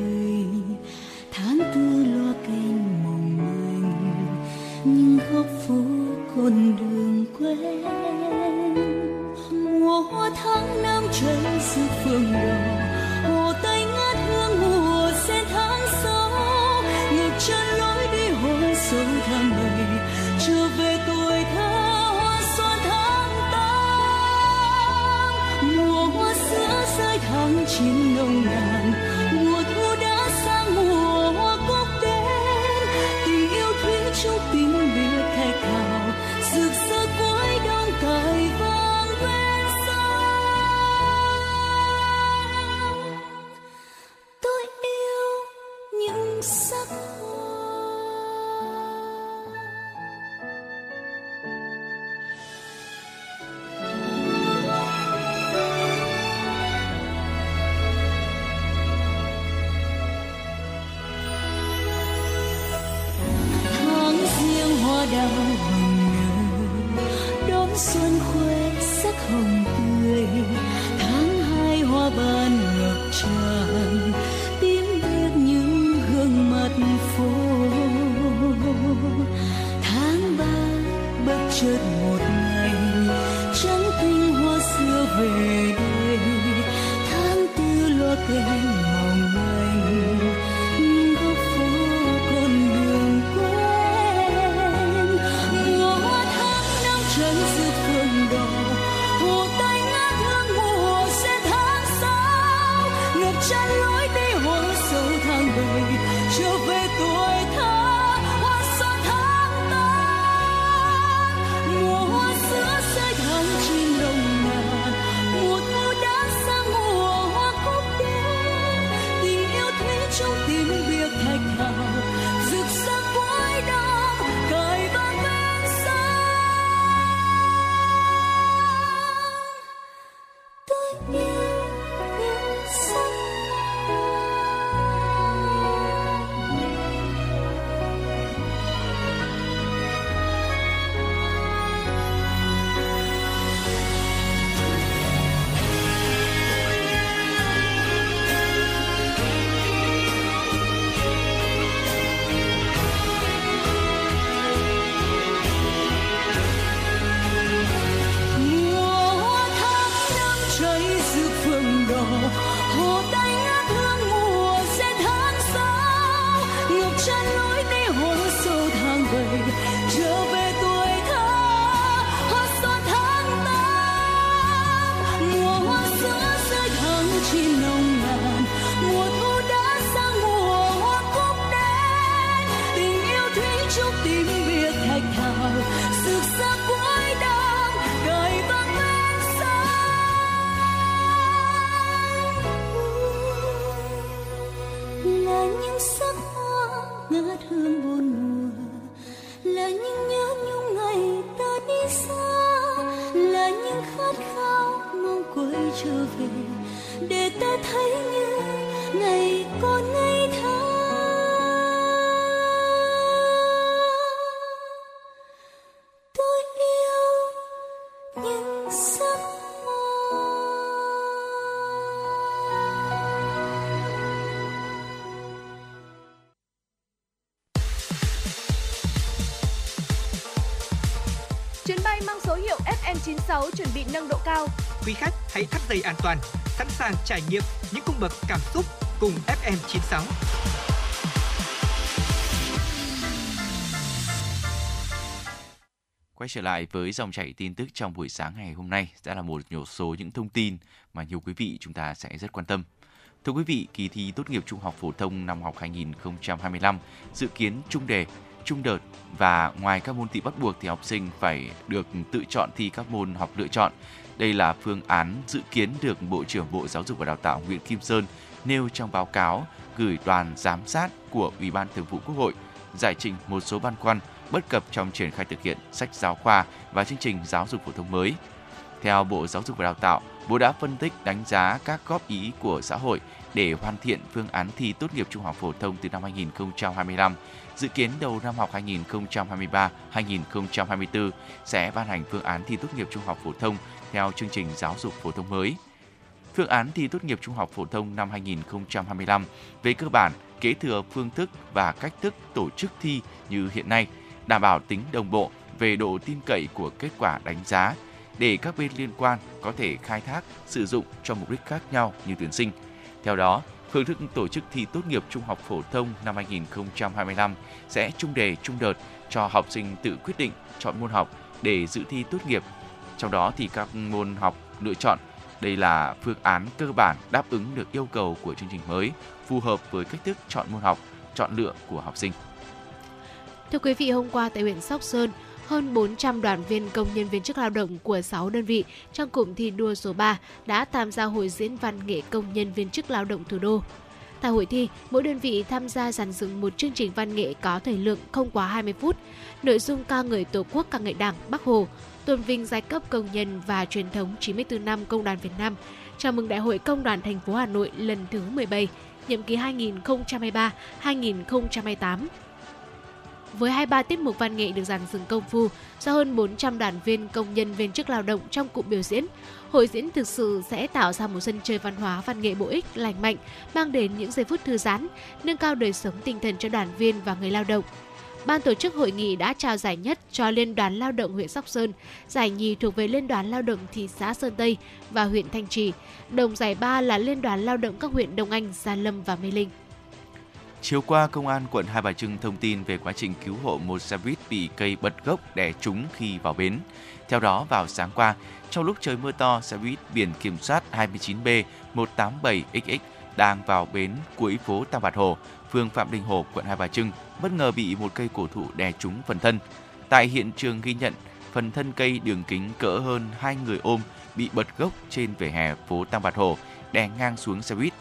trở về để ta thấy như ngày con ngây thơ. Tôi yêu những giấc mơ. Chuyến bay mang số hiệu FN96 chuẩn bị nâng độ cao. Quý khách hãy thắt dây an toàn, sẵn sàng trải nghiệm những cung bậc cảm xúc cùng FM96. Quay trở lại với dòng chảy tin tức trong buổi sáng ngày hôm nay sẽ là một nhiều số những thông tin mà nhiều quý vị chúng ta sẽ rất quan tâm. Thưa quý vị, kỳ thi tốt nghiệp trung học phổ thông năm học 2025 dự kiến trung đề, trung đợt và ngoài các môn thi bắt buộc thì học sinh phải được tự chọn thi các môn học lựa chọn. Đây là phương án dự kiến được Bộ trưởng Bộ Giáo dục và Đào tạo Nguyễn Kim Sơn nêu trong báo cáo gửi đoàn giám sát của Ủy ban Thường vụ Quốc hội giải trình một số băn khoăn bất cập trong triển khai thực hiện sách giáo khoa và chương trình giáo dục phổ thông mới. Theo Bộ Giáo dục và Đào tạo, Bộ đã phân tích đánh giá các góp ý của xã hội để hoàn thiện phương án thi tốt nghiệp trung học phổ thông từ năm 2025. Dự kiến đầu năm học 2023-2024 sẽ ban hành phương án thi tốt nghiệp trung học phổ thông theo chương trình giáo dục phổ thông mới. Phương án thi tốt nghiệp trung học phổ thông năm 2025 về cơ bản kế thừa phương thức và cách thức tổ chức thi như hiện nay, đảm bảo tính đồng bộ về độ tin cậy của kết quả đánh giá để các bên liên quan có thể khai thác, sử dụng cho mục đích khác nhau như tuyển sinh. Theo đó, phương thức tổ chức thi tốt nghiệp trung học phổ thông năm 2025 sẽ trung đề trung đợt cho học sinh tự quyết định chọn môn học để dự thi tốt nghiệp. Trong đó thì các môn học lựa chọn đây là phương án cơ bản đáp ứng được yêu cầu của chương trình mới, phù hợp với cách thức chọn môn học, chọn lựa của học sinh. Thưa quý vị, hôm qua tại huyện Sóc Sơn, hơn 400 đoàn viên công nhân viên chức lao động của 6 đơn vị trong cụm thi đua số 3 đã tham gia hội diễn văn nghệ công nhân viên chức lao động thủ đô. Tại hội thi, mỗi đơn vị tham gia dàn dựng một chương trình văn nghệ có thời lượng không quá 20 phút. Nội dung ca ngợi Tổ quốc, ca ngợi Đảng, Bắc Hồ, tôn vinh giai cấp công nhân và truyền thống 94 năm Công đoàn Việt Nam, chào mừng Đại hội Công đoàn thành phố Hà Nội lần thứ 17, nhiệm kỳ 2023-2028 với 23 tiết mục văn nghệ được dàn dựng công phu do hơn 400 đoàn viên công nhân viên chức lao động trong cụm biểu diễn. Hội diễn thực sự sẽ tạo ra một sân chơi văn hóa văn nghệ bổ ích, lành mạnh, mang đến những giây phút thư giãn, nâng cao đời sống tinh thần cho đoàn viên và người lao động. Ban tổ chức hội nghị đã trao giải nhất cho Liên đoàn Lao động huyện Sóc Sơn, giải nhì thuộc về Liên đoàn Lao động thị xã Sơn Tây và huyện Thanh Trì. Đồng giải ba là Liên đoàn Lao động các huyện Đông Anh, Gia Lâm và Mê Linh. Chiều qua, Công an quận Hai Bà Trưng thông tin về quá trình cứu hộ một xe buýt bị cây bật gốc đè trúng khi vào bến. Theo đó, vào sáng qua, trong lúc trời mưa to, xe buýt biển kiểm soát 29B 187XX đang vào bến cuối phố Tam bạt Hồ, phường Phạm Đình Hồ, quận Hai Bà Trưng, bất ngờ bị một cây cổ thụ đè trúng phần thân. Tại hiện trường ghi nhận, phần thân cây đường kính cỡ hơn hai người ôm bị bật gốc trên vỉa hè phố Tam Bạc Hồ, đè ngang xuống xe buýt.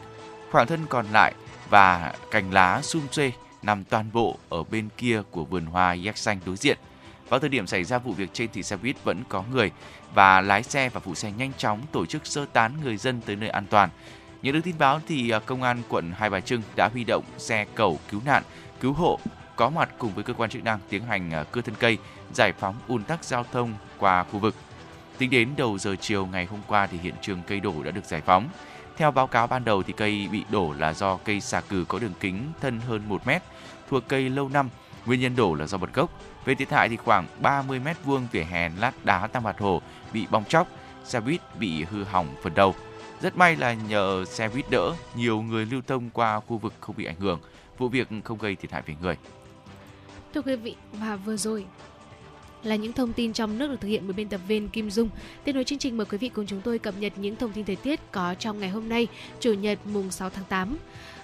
Khoảng thân còn lại và cành lá sum xuê nằm toàn bộ ở bên kia của vườn hoa giác xanh đối diện. Vào thời điểm xảy ra vụ việc trên thì xe buýt vẫn có người và lái xe và phụ xe nhanh chóng tổ chức sơ tán người dân tới nơi an toàn. Nhận được tin báo thì à, công an quận Hai Bà Trưng đã huy động xe cầu cứu nạn, cứu hộ có mặt cùng với cơ quan chức năng tiến hành à, cưa thân cây, giải phóng ùn tắc giao thông qua khu vực. Tính đến đầu giờ chiều ngày hôm qua thì hiện trường cây đổ đã được giải phóng. Theo báo cáo ban đầu thì cây bị đổ là do cây xà cừ có đường kính thân hơn 1 mét, thuộc cây lâu năm. Nguyên nhân đổ là do bật gốc. Về thiệt hại thì khoảng 30 mét vuông vỉa hè lát đá Tam mặt Hồ bị bong chóc, xe buýt bị hư hỏng phần đầu. Rất may là nhờ xe buýt đỡ, nhiều người lưu thông qua khu vực không bị ảnh hưởng. Vụ việc không gây thiệt hại về người. Thưa quý vị, và vừa rồi là những thông tin trong nước được thực hiện bởi biên tập viên Kim Dung. Tiếp nối chương trình mời quý vị cùng chúng tôi cập nhật những thông tin thời tiết có trong ngày hôm nay, Chủ nhật mùng 6 tháng 8.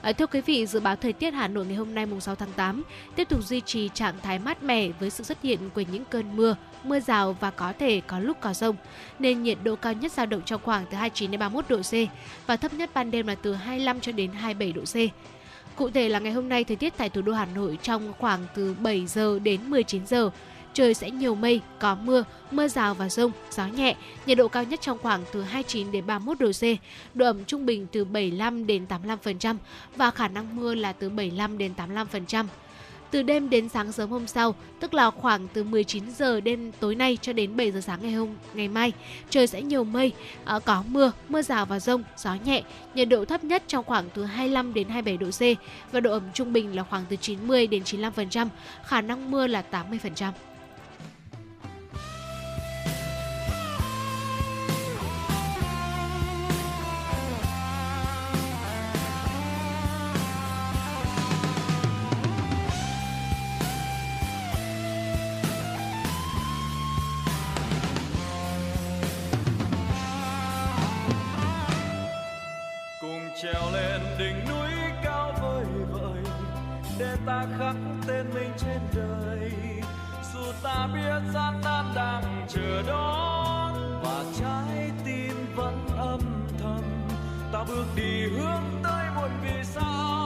À, thưa quý vị, dự báo thời tiết Hà Nội ngày hôm nay mùng 6 tháng 8 tiếp tục duy trì trạng thái mát mẻ với sự xuất hiện của những cơn mưa, mưa rào và có thể có lúc có rông. Nên nhiệt độ cao nhất dao động trong khoảng từ 29 đến 31 độ C và thấp nhất ban đêm là từ 25 cho đến 27 độ C. Cụ thể là ngày hôm nay thời tiết tại thủ đô Hà Nội trong khoảng từ 7 giờ đến 19 giờ trời sẽ nhiều mây, có mưa, mưa rào và rông, gió nhẹ, nhiệt độ cao nhất trong khoảng từ 29 đến 31 độ C, độ ẩm trung bình từ 75 đến 85% và khả năng mưa là từ 75 đến 85%. Từ đêm đến sáng sớm hôm sau, tức là khoảng từ 19 giờ đêm tối nay cho đến 7 giờ sáng ngày hôm ngày mai, trời sẽ nhiều mây, ờ, có mưa, mưa rào và rông, gió nhẹ, nhiệt độ thấp nhất trong khoảng từ 25 đến 27 độ C và độ ẩm trung bình là khoảng từ 90 đến 95%, khả năng mưa là 80%. Đỉnh núi cao vời vợi, để ta khắc tên mình trên đời dù ta biết gian nan đang chờ đón, và trái tim vẫn âm thầm, ta bước đi hướng tới một vì sao.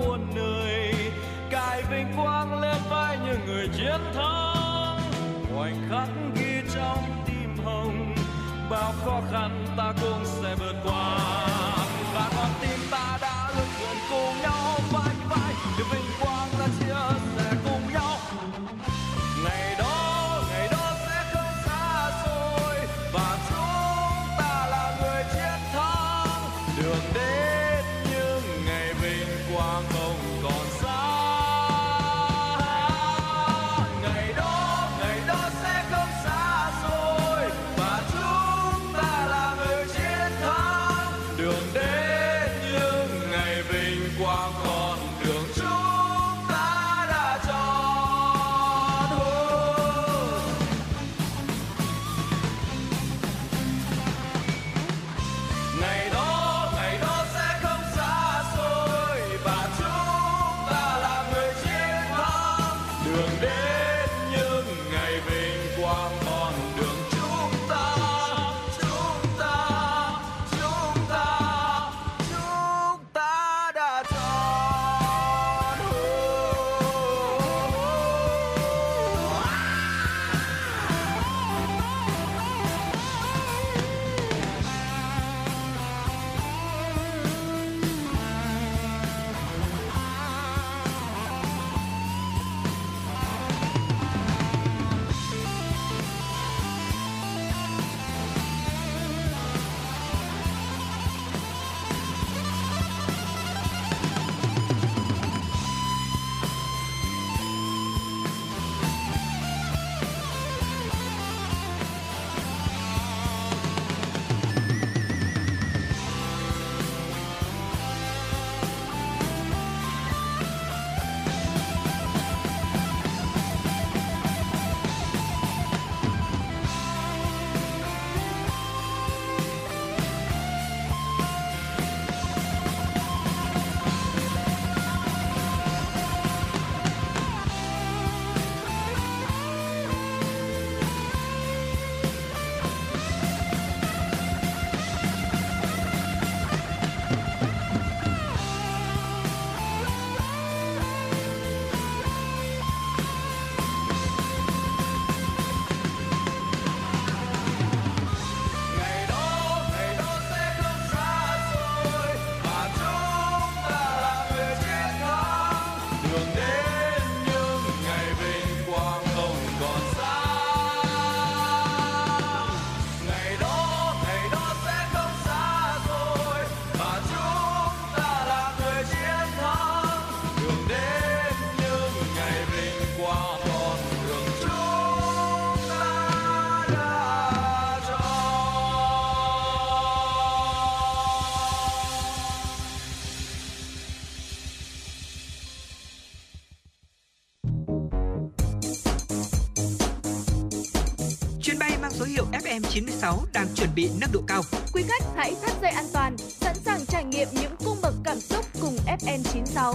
Muôn nơi, cài vinh quang lên vai những người chiến thắng. Khoảnh khắc ghi trong tim hồng, bao khó khăn ta cũng sẽ vượt qua. 96 đang chuẩn bị nâng độ cao. Quý khách hãy thắt dây an toàn, sẵn sàng trải nghiệm những cung bậc cảm xúc cùng FN 96.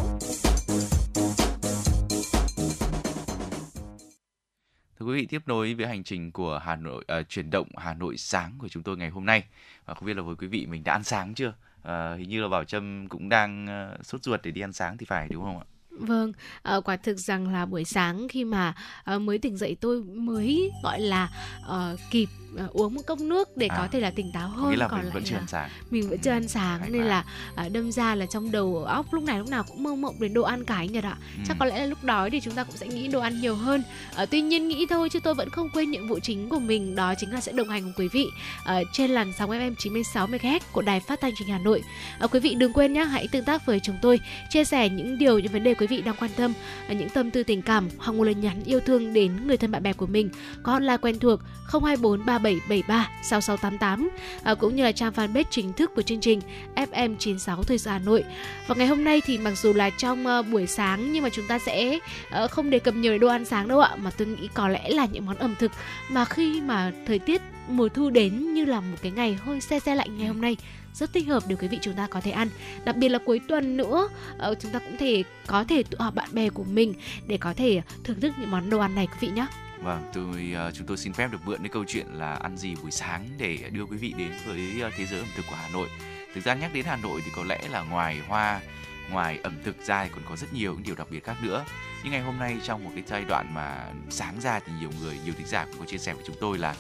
Thưa quý vị, tiếp nối với hành trình của Hà Nội ờ, chuyển động Hà Nội sáng của chúng tôi ngày hôm nay. Và không biết là với quý vị mình đã ăn sáng chưa? Ờ, hình như là Bảo Trâm cũng đang ờ, sốt ruột để đi ăn sáng thì phải đúng không ạ? Vâng, ờ, quả thực rằng là buổi sáng khi mà ờ, mới tỉnh dậy tôi mới gọi là ờ, kịp ờ, uống một cốc nước để À, có thể là tỉnh táo hơn. nghĩa là còn mình lại vẫn chưa là ăn sáng. mình vẫn chưa ăn sáng Hay nên là à, đâm ra là trong đầu óc lúc này lúc nào cũng mơ mộng đến đồ ăn cả anh nhật ạ chắc Ừ. có lẽ là lúc đói thì chúng ta cũng sẽ nghĩ đồ ăn nhiều hơn à, tuy nhiên nghĩ thôi chứ tôi vẫn không quên nhiệm vụ chính của mình đó chính là sẽ đồng hành cùng quý vị ở trên làn sóng FM 96 MHz của đài phát thanh truyền hình Hà Nội à, quý vị đừng quên nhé hãy tương tác với chúng tôi chia sẻ những điều những vấn đề quý quý vị đang quan tâm à, những tâm tư tình cảm hoặc một lời nhắn yêu thương đến người thân bạn bè của mình có hotline quen thuộc 024 3773 6688 à, cũng như là trang fanpage chính thức của chương trình FM 96 Thời sự Hà Nội. Và ngày hôm nay thì mặc dù là trong ờ, buổi sáng nhưng mà chúng ta sẽ ờ, không đề cập nhiều đến đồ ăn sáng đâu ạ, mà tôi nghĩ có lẽ là những món ẩm thực mà khi mà thời tiết mùa thu đến như là một cái ngày hơi se se lạnh ngày hôm nay rất thích hợp để quý vị chúng ta có thể ăn đặc biệt là cuối tuần nữa ờ, chúng ta cũng thể có thể tụ họp bạn bè của mình để có thể thưởng thức những món đồ ăn này quý vị nhé Vâng, tôi ờ, chúng tôi xin phép được mượn cái câu chuyện là ăn gì buổi sáng để đưa quý vị đến với ờ, thế giới ẩm thực của Hà Nội. Thực ra nhắc đến Hà Nội thì có lẽ là ngoài hoa, ngoài ẩm thực ra thì còn có rất nhiều những điều đặc biệt khác nữa. Nhưng ngày hôm nay trong một cái giai đoạn mà sáng ra thì nhiều người, nhiều thính giả cũng có chia sẻ với chúng tôi là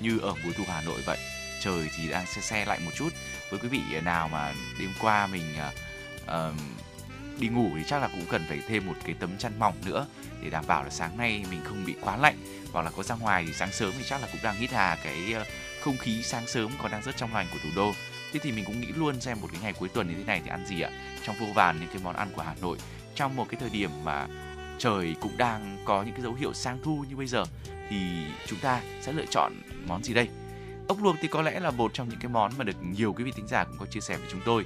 như ở mùa thu Hà Nội vậy. Trời thì đang se se lạnh một chút. Với quý vị nào mà đêm qua mình uh, đi ngủ thì chắc là cũng cần phải thêm một cái tấm chăn mỏng nữa để đảm bảo là sáng nay mình không bị quá lạnh. Hoặc là có ra ngoài thì sáng sớm thì chắc là cũng đang hít hà cái ờ, không khí sáng sớm còn đang rất trong lành của thủ đô. Thế thì mình cũng nghĩ luôn xem một cái ngày cuối tuần như thế này thì ăn gì ạ? Trong vô vàn những cái món ăn của Hà Nội trong một cái thời điểm mà trời cũng đang có những cái dấu hiệu sang thu như bây giờ thì chúng ta sẽ lựa chọn món gì đây? Ốc luộc thì có lẽ là một trong những cái món mà được nhiều quý vị thính giả cũng có chia sẻ với chúng tôi.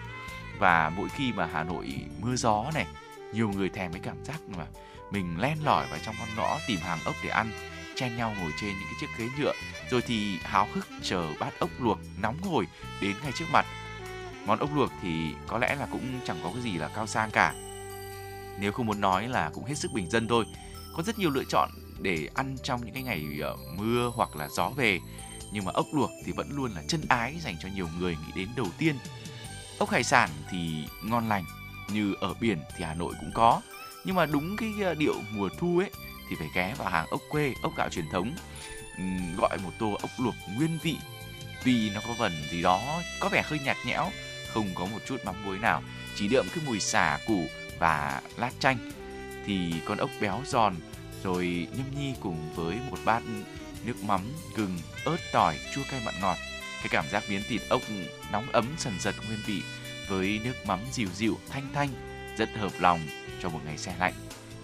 Và mỗi khi mà Hà Nội mưa gió này, nhiều người thèm cái cảm giác mà mình len lỏi vào trong con ngõ tìm hàng ốc để ăn, chen nhau ngồi trên những cái chiếc ghế nhựa, rồi thì háo hức chờ bát ốc luộc nóng hổi đến ngay trước mặt. Món ốc luộc thì có lẽ là cũng chẳng có cái gì là cao sang cả. Nếu không muốn nói là cũng hết sức bình dân thôi, có rất nhiều lựa chọn để ăn trong những cái ngày ờ, mưa hoặc là gió về nhưng mà ốc luộc thì vẫn luôn là chân ái dành cho nhiều người nghĩ đến đầu tiên. Ốc hải sản thì ngon lành, như ở biển thì Hà Nội cũng có. Nhưng mà đúng cái ờ, điệu mùa thu ấy, thì phải ghé vào hàng ốc quê, ốc gạo truyền thống gọi một tô ốc luộc nguyên vị. Vì nó có vần gì đó có vẻ hơi nhạt nhẽo, không có một chút mắm muối nào, chỉ đượm cái mùi xả củ và lát chanh. Thì con ốc béo giòn, rồi nhâm nhi cùng với một bát nước mắm gừng ớt tỏi chua cay mặn ngọt. Cái cảm giác miếng thịt ốc nóng ấm sần sật nguyên vị với nước mắm dịu dịu thanh thanh rất hợp lòng cho một ngày xe lạnh.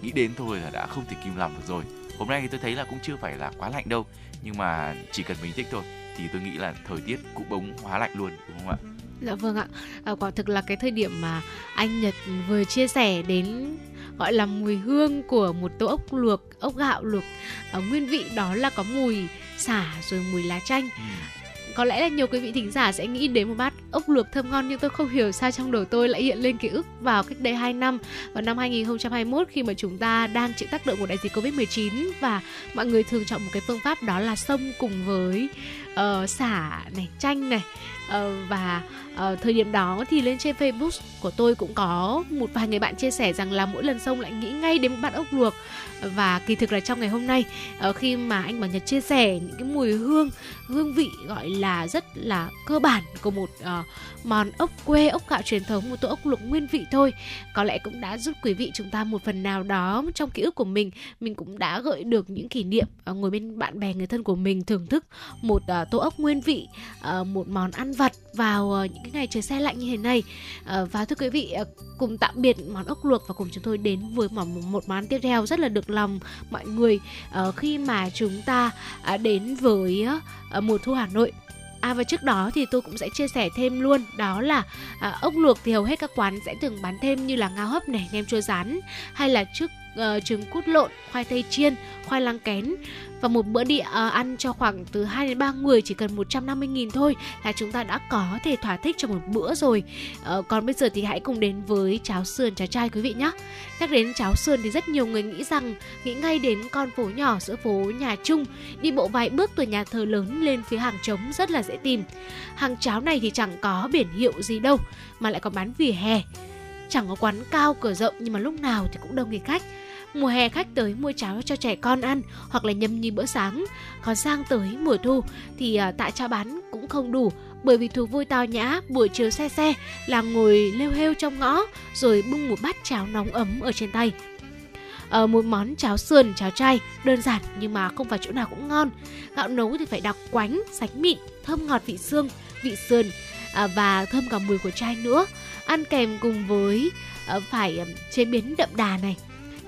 Nghĩ đến thôi là đã không thể kìm lòng được rồi. Hôm nay thì tôi thấy là cũng chưa phải là quá lạnh đâu nhưng mà chỉ cần mình thích thôi thì tôi nghĩ là thời tiết cũng bỗng hóa lạnh luôn đúng không ạ? Dạ vâng ạ. À, quả thực là cái thời điểm mà anh Nhật vừa chia sẻ đến gọi là mùi hương của một tô ốc luộc, ốc gạo luộc ở nguyên vị đó là có mùi xả rồi mùi lá chanh. Ừ. Có lẽ là nhiều quý vị thính giả sẽ nghĩ đến một bát ốc luộc thơm ngon nhưng tôi không hiểu sao trong đầu tôi lại hiện lên ký ức vào cách đây 2 năm vào năm 2021 khi mà chúng ta đang chịu tác động của đại dịch Covid-19 và mọi người thường chọn một cái phương pháp đó là xông cùng với ờ, xả này, chanh này Ờ, và ờ, thời điểm đó thì lên trên Facebook của tôi cũng có một vài người bạn chia sẻ rằng là mỗi lần sông lại nghĩ ngay đến một bát ốc luộc. Và kỳ thực là trong ngày hôm nay ờ, khi mà anh Bảo Nhật chia sẻ những cái mùi hương hương vị gọi là rất là cơ bản của một món ốc quê, ốc gạo truyền thống, một tô ốc luộc nguyên vị thôi, có lẽ cũng đã giúp quý vị chúng ta một phần nào đó trong ký ức của mình. Mình cũng đã gợi được những kỷ niệm ngồi bên bạn bè người thân của mình thưởng thức một tô ốc nguyên vị một món ăn vặt vào ờ, những cái ngày trời xe lạnh như thế này. Ờ, và thưa quý vị ờ, cùng tạm biệt món ốc luộc và cùng chúng tôi đến với món một món tiếp theo rất là được lòng mọi người khi mà chúng ta à, đến với mùa thu Hà Nội. À và trước đó thì tôi cũng sẽ chia sẻ thêm luôn đó là à, ốc luộc thì hầu hết các quán sẽ thường bán thêm như là ngao hấp này, nem chua rán hay là trước uh, trứng cút lộn, khoai tây chiên, khoai lang kén và một bữa đi uh, ờ, ăn cho khoảng từ 2 đến 3 người chỉ cần 150 nghìn thôi là chúng ta đã có thể thỏa thích cho một bữa rồi. Uh, còn bây giờ thì hãy cùng đến với cháo sườn cháo trai quý vị nhé. Nhắc đến cháo sườn thì rất nhiều người nghĩ rằng nghĩ ngay đến con phố nhỏ giữa phố nhà Trung, đi bộ vài bước từ nhà thờ lớn lên phía hàng trống rất là dễ tìm. Hàng cháo này thì chẳng có biển hiệu gì đâu mà lại còn bán vỉa hè. Chẳng có quán cao cửa rộng nhưng mà lúc nào thì cũng đông người khách Mùa hè khách tới mua cháo cho trẻ con ăn hoặc là nhâm nhi bữa sáng. Còn sang tới mùa thu thì à, tại cháo bán cũng không đủ bởi vì thú vui tao nhã buổi chiều xe xe là ngồi lêu hêu trong ngõ rồi bưng một bát cháo nóng ấm ở trên tay. Ở ờ, một món cháo sườn, cháo chay đơn giản nhưng mà không phải chỗ nào cũng ngon. Gạo nấu thì phải đặc quánh, sánh mịn, thơm ngọt vị xương, vị sườn à, và thơm cả mùi của chai nữa. Ăn kèm cùng với uh, phải ờ, chế biến đậm đà này,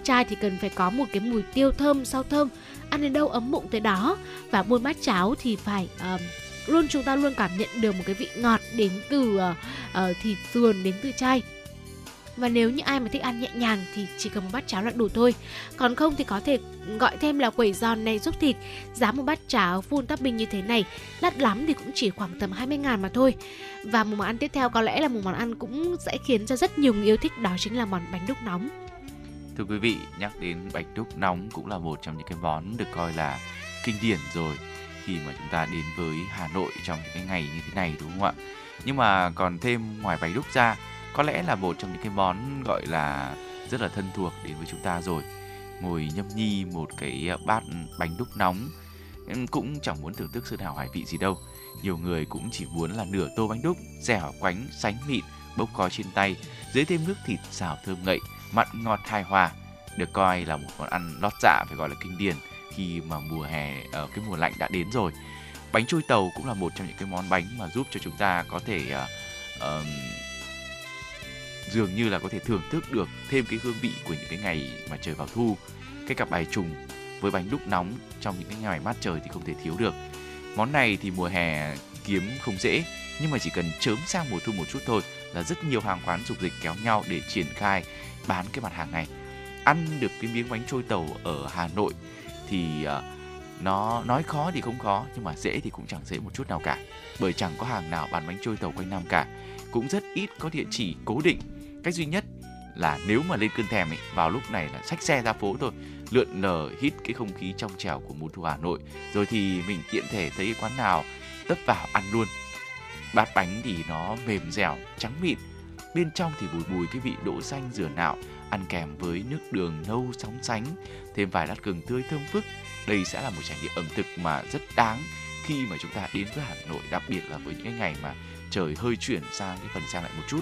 Chai thì cần phải có một cái mùi tiêu thơm, sau thơm, ăn đến đâu ấm bụng tới đó. Và buôn bát cháo thì phải uh, luôn chúng ta luôn cảm nhận được một cái vị ngọt đến từ uh, uh, thịt sườn đến từ chay và nếu như ai mà thích ăn nhẹ nhàng thì chỉ cần một bát cháo là đủ thôi. Còn không thì có thể gọi thêm là quẩy giòn này giúp thịt. Giá một bát cháo full topping như thế này đắt lắm thì cũng chỉ khoảng tầm 20 ngàn mà thôi. Và một món ăn tiếp theo có lẽ là một món ăn cũng sẽ khiến cho rất nhiều người yêu thích đó chính là món bánh đúc nóng. Thưa quý vị, nhắc đến bánh đúc nóng cũng là một trong những cái món được coi là kinh điển rồi khi mà chúng ta đến với Hà Nội trong những cái ngày như thế này đúng không ạ? Nhưng mà còn thêm ngoài bánh đúc ra, có lẽ là một trong những cái món gọi là rất là thân thuộc đến với chúng ta rồi. Ngồi nhâm nhi một cái ờ, bát bánh đúc nóng em cũng chẳng muốn thưởng thức sơn hào hải vị gì đâu. Nhiều người cũng chỉ muốn là nửa tô bánh đúc, dẻo quánh, sánh mịn, bốc khói trên tay, dưới thêm nước thịt xào thơm ngậy mặn ngọt hài hòa được coi là một món ăn lót dạ phải gọi là kinh điển khi mà mùa hè ở cái mùa lạnh đã đến rồi bánh trôi tàu cũng là một trong những cái món bánh mà giúp cho chúng ta có thể uh, uh, dường như là có thể thưởng thức được thêm cái hương vị của những cái ngày mà trời vào thu. Cái cặp bài trùng với bánh đúc nóng trong những cái ngày mát trời thì không thể thiếu được. Món này thì mùa hè kiếm không dễ, nhưng mà chỉ cần chớm sang mùa thu một chút thôi là rất nhiều hàng quán dục dịch kéo nhau để triển khai, bán cái mặt hàng này. Ăn được cái miếng bánh trôi tàu ở Hà Nội thì à, nó nói khó thì không khó, nhưng mà dễ thì cũng chẳng dễ một chút nào cả. Bởi chẳng có hàng nào bán bánh trôi tàu quanh năm cả. Cũng rất ít có địa chỉ cố định cách duy nhất là nếu mà lên cơn thèm ấy, vào lúc này là xách xe ra phố thôi lượn lờ hít cái không khí trong trẻo của mùa thu Hà Nội. Rồi thì mình tiện thể thấy quán nào tấp vào ăn luôn. Bát bánh thì nó mềm dẻo trắng mịn. Bên trong thì bùi bùi cái vị đỗ xanh dừa nạo ăn kèm với nước đường nâu sóng sánh thêm vài lát gừng tươi thơm phức. Đây sẽ là một trải nghiệm ẩm thực mà rất đáng khi mà chúng ta đến với Hà Nội đặc biệt là với những cái ngày mà trời hơi chuyển sang cái phần sang lại một chút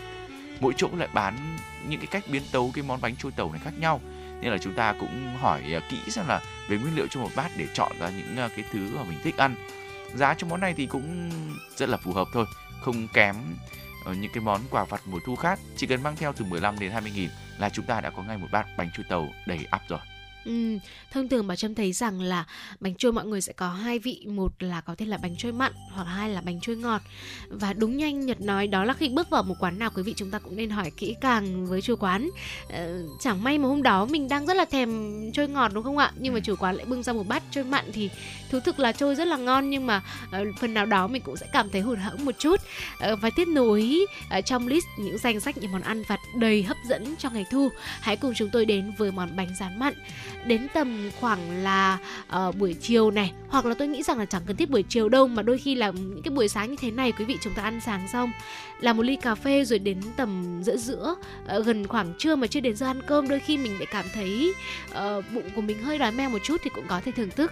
mỗi chỗ lại bán những cái cách biến tấu, cái món bánh trôi tàu này khác nhau. Nên là chúng ta cũng hỏi à, kỹ xem là về nguyên liệu cho một bát để chọn ra những à, cái thứ mà mình thích ăn. Giá cho món này thì cũng rất là phù hợp thôi, không kém ờ, những cái món quà vặt mùa thu khác. Chỉ cần mang theo từ 15 đến 20 nghìn là chúng ta đã có ngay một bát bánh trôi tàu đầy ắp rồi. Ừ, thông thường bà Trâm thấy rằng là bánh trôi mọi người sẽ có hai vị một là có thể là bánh trôi mặn hoặc hai là bánh trôi ngọt. Và đúng nhanh Nhật nói đó là khi bước vào một quán nào quý vị chúng ta cũng nên hỏi kỹ càng với chủ quán. Ờ, chẳng may mà hôm đó mình đang rất là thèm trôi ngọt đúng không ạ? Nhưng mà ừ. chủ quán lại bưng ra một bát trôi mặn thì thú thực là trôi rất là ngon nhưng mà uh, phần nào đó mình cũng sẽ cảm thấy hụt hẫng một chút. Uh, và tiếp nối uh, trong list những danh sách những món ăn vặt đầy hấp dẫn cho ngày thu hãy cùng chúng tôi đến với món bánh rán mặn đến tầm khoảng là uh, buổi chiều này. Hoặc là tôi nghĩ rằng là chẳng cần thiết buổi chiều đâu mà đôi khi là những cái buổi sáng như thế này quý vị chúng ta ăn sáng xong là một ly cà phê rồi đến tầm giữa giữa uh, gần khoảng trưa mà chưa đến giờ ăn cơm đôi khi mình lại cảm thấy uh, bụng của mình hơi đói meo một chút thì cũng có thể thưởng thức.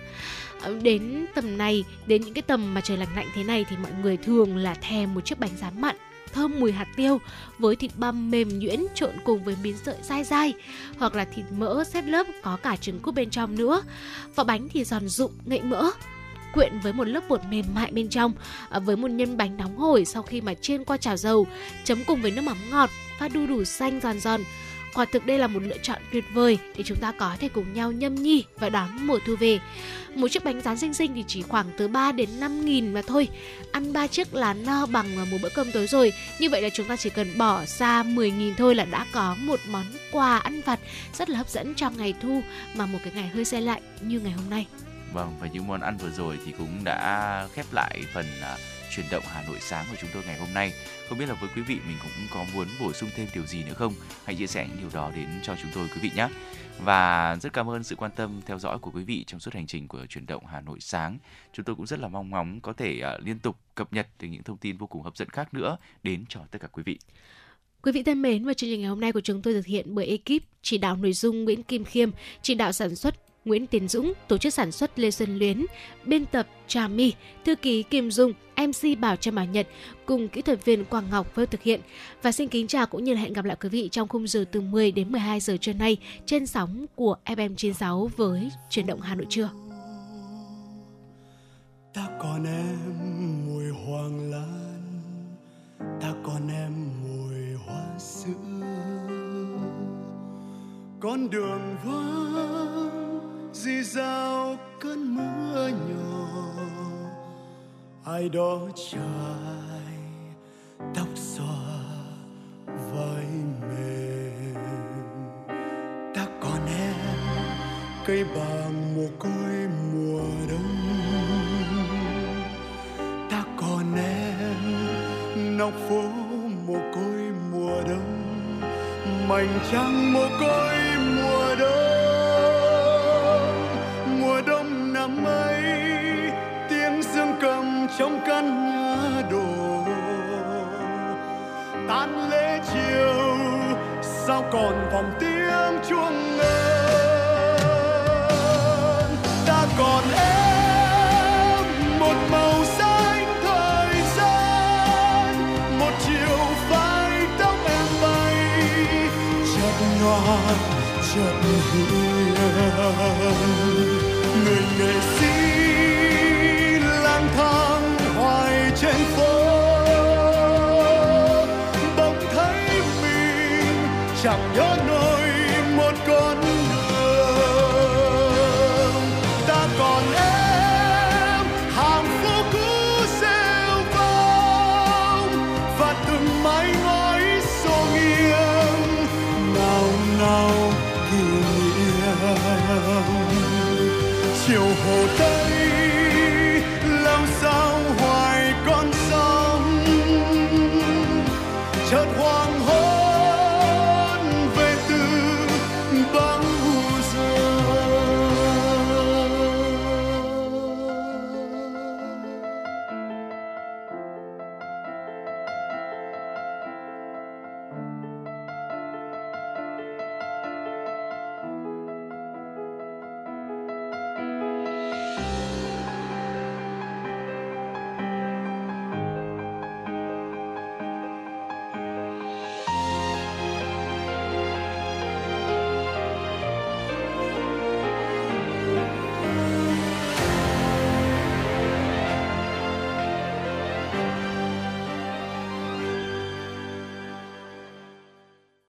Uh, đến tầm này đến những cái tầm mà trời lạnh lạnh thế này thì mọi người thường là thèm một chiếc bánh rán mặn thơm mùi hạt tiêu với thịt băm mềm nhuyễn trộn cùng với miếng sợi dai dai hoặc là thịt mỡ xếp lớp có cả trứng cút bên trong nữa. Vỏ bánh thì giòn rụng, ngậy mỡ quyện với một lớp bột mềm mại bên trong à, với một nhân bánh nóng hổi sau khi mà chiên qua chảo dầu chấm cùng với nước mắm ngọt pha đu đủ xanh giòn giòn Quả thực đây là một lựa chọn tuyệt vời để chúng ta có thể cùng nhau nhâm nhi và đón mùa thu về. Một chiếc bánh rán xinh xinh thì chỉ khoảng từ 3 đến 5 nghìn mà thôi. Ăn ba chiếc là no bằng một bữa cơm tối rồi. Như vậy là chúng ta chỉ cần bỏ ra 10 nghìn thôi là đã có một món quà ăn vặt rất là hấp dẫn trong ngày thu mà một cái ngày hơi xe lạnh như ngày hôm nay. Vâng và những món ăn vừa rồi thì cũng đã khép lại phần uh, chuyển động Hà Nội sáng của chúng tôi ngày hôm nay. Không biết là với quý vị mình cũng có muốn bổ sung thêm điều gì nữa không? Hãy chia sẻ những điều đó đến cho chúng tôi quý vị nhé. Và rất cảm ơn sự quan tâm theo dõi của quý vị trong suốt hành trình của chuyển động Hà Nội sáng. Chúng tôi cũng rất là mong ngóng có thể uh, liên tục cập nhật được những thông tin vô cùng hấp dẫn khác nữa đến cho tất cả quý vị. Quý vị thân mến, và chương trình ngày hôm nay của chúng tôi thực hiện bởi ekip chỉ đạo nội dung Nguyễn Kim Khiêm, chỉ đạo sản xuất Nguyễn Tiến Dũng, tổ chức sản xuất Lê Xuân Luyến, biên tập Trà My, thư ký Kim Dung, MC Bảo Trâm Bảo Nhật cùng kỹ thuật viên Quang Ngọc phối thực hiện. Và xin kính chào cũng như là hẹn gặp lại quý vị trong khung giờ từ 10 đến 12 giờ trưa nay trên sóng của FM 96 với chuyển động Hà Nội trưa. Ta còn em mùi hoàng lan, ta còn em mùi hoa sữa. Con đường vắng dì dào cơn mưa nhỏ, ai đó trải tóc xòa vai mềm. Ta còn em cây bàng mồ côi mùa đông. Ta còn em nóc phố mồ côi mùa đông. Mảnh trăng mồ côi mùa đông mùa đông năm ấy, tiếng dương cầm trong căn nhà đổ tan lễ chiều, sao còn vòng tiếng chuông ngân? Ta còn em một màu xanh thời gian, một chiều vai tóc em bay, chợt nhòa, chợt hiền người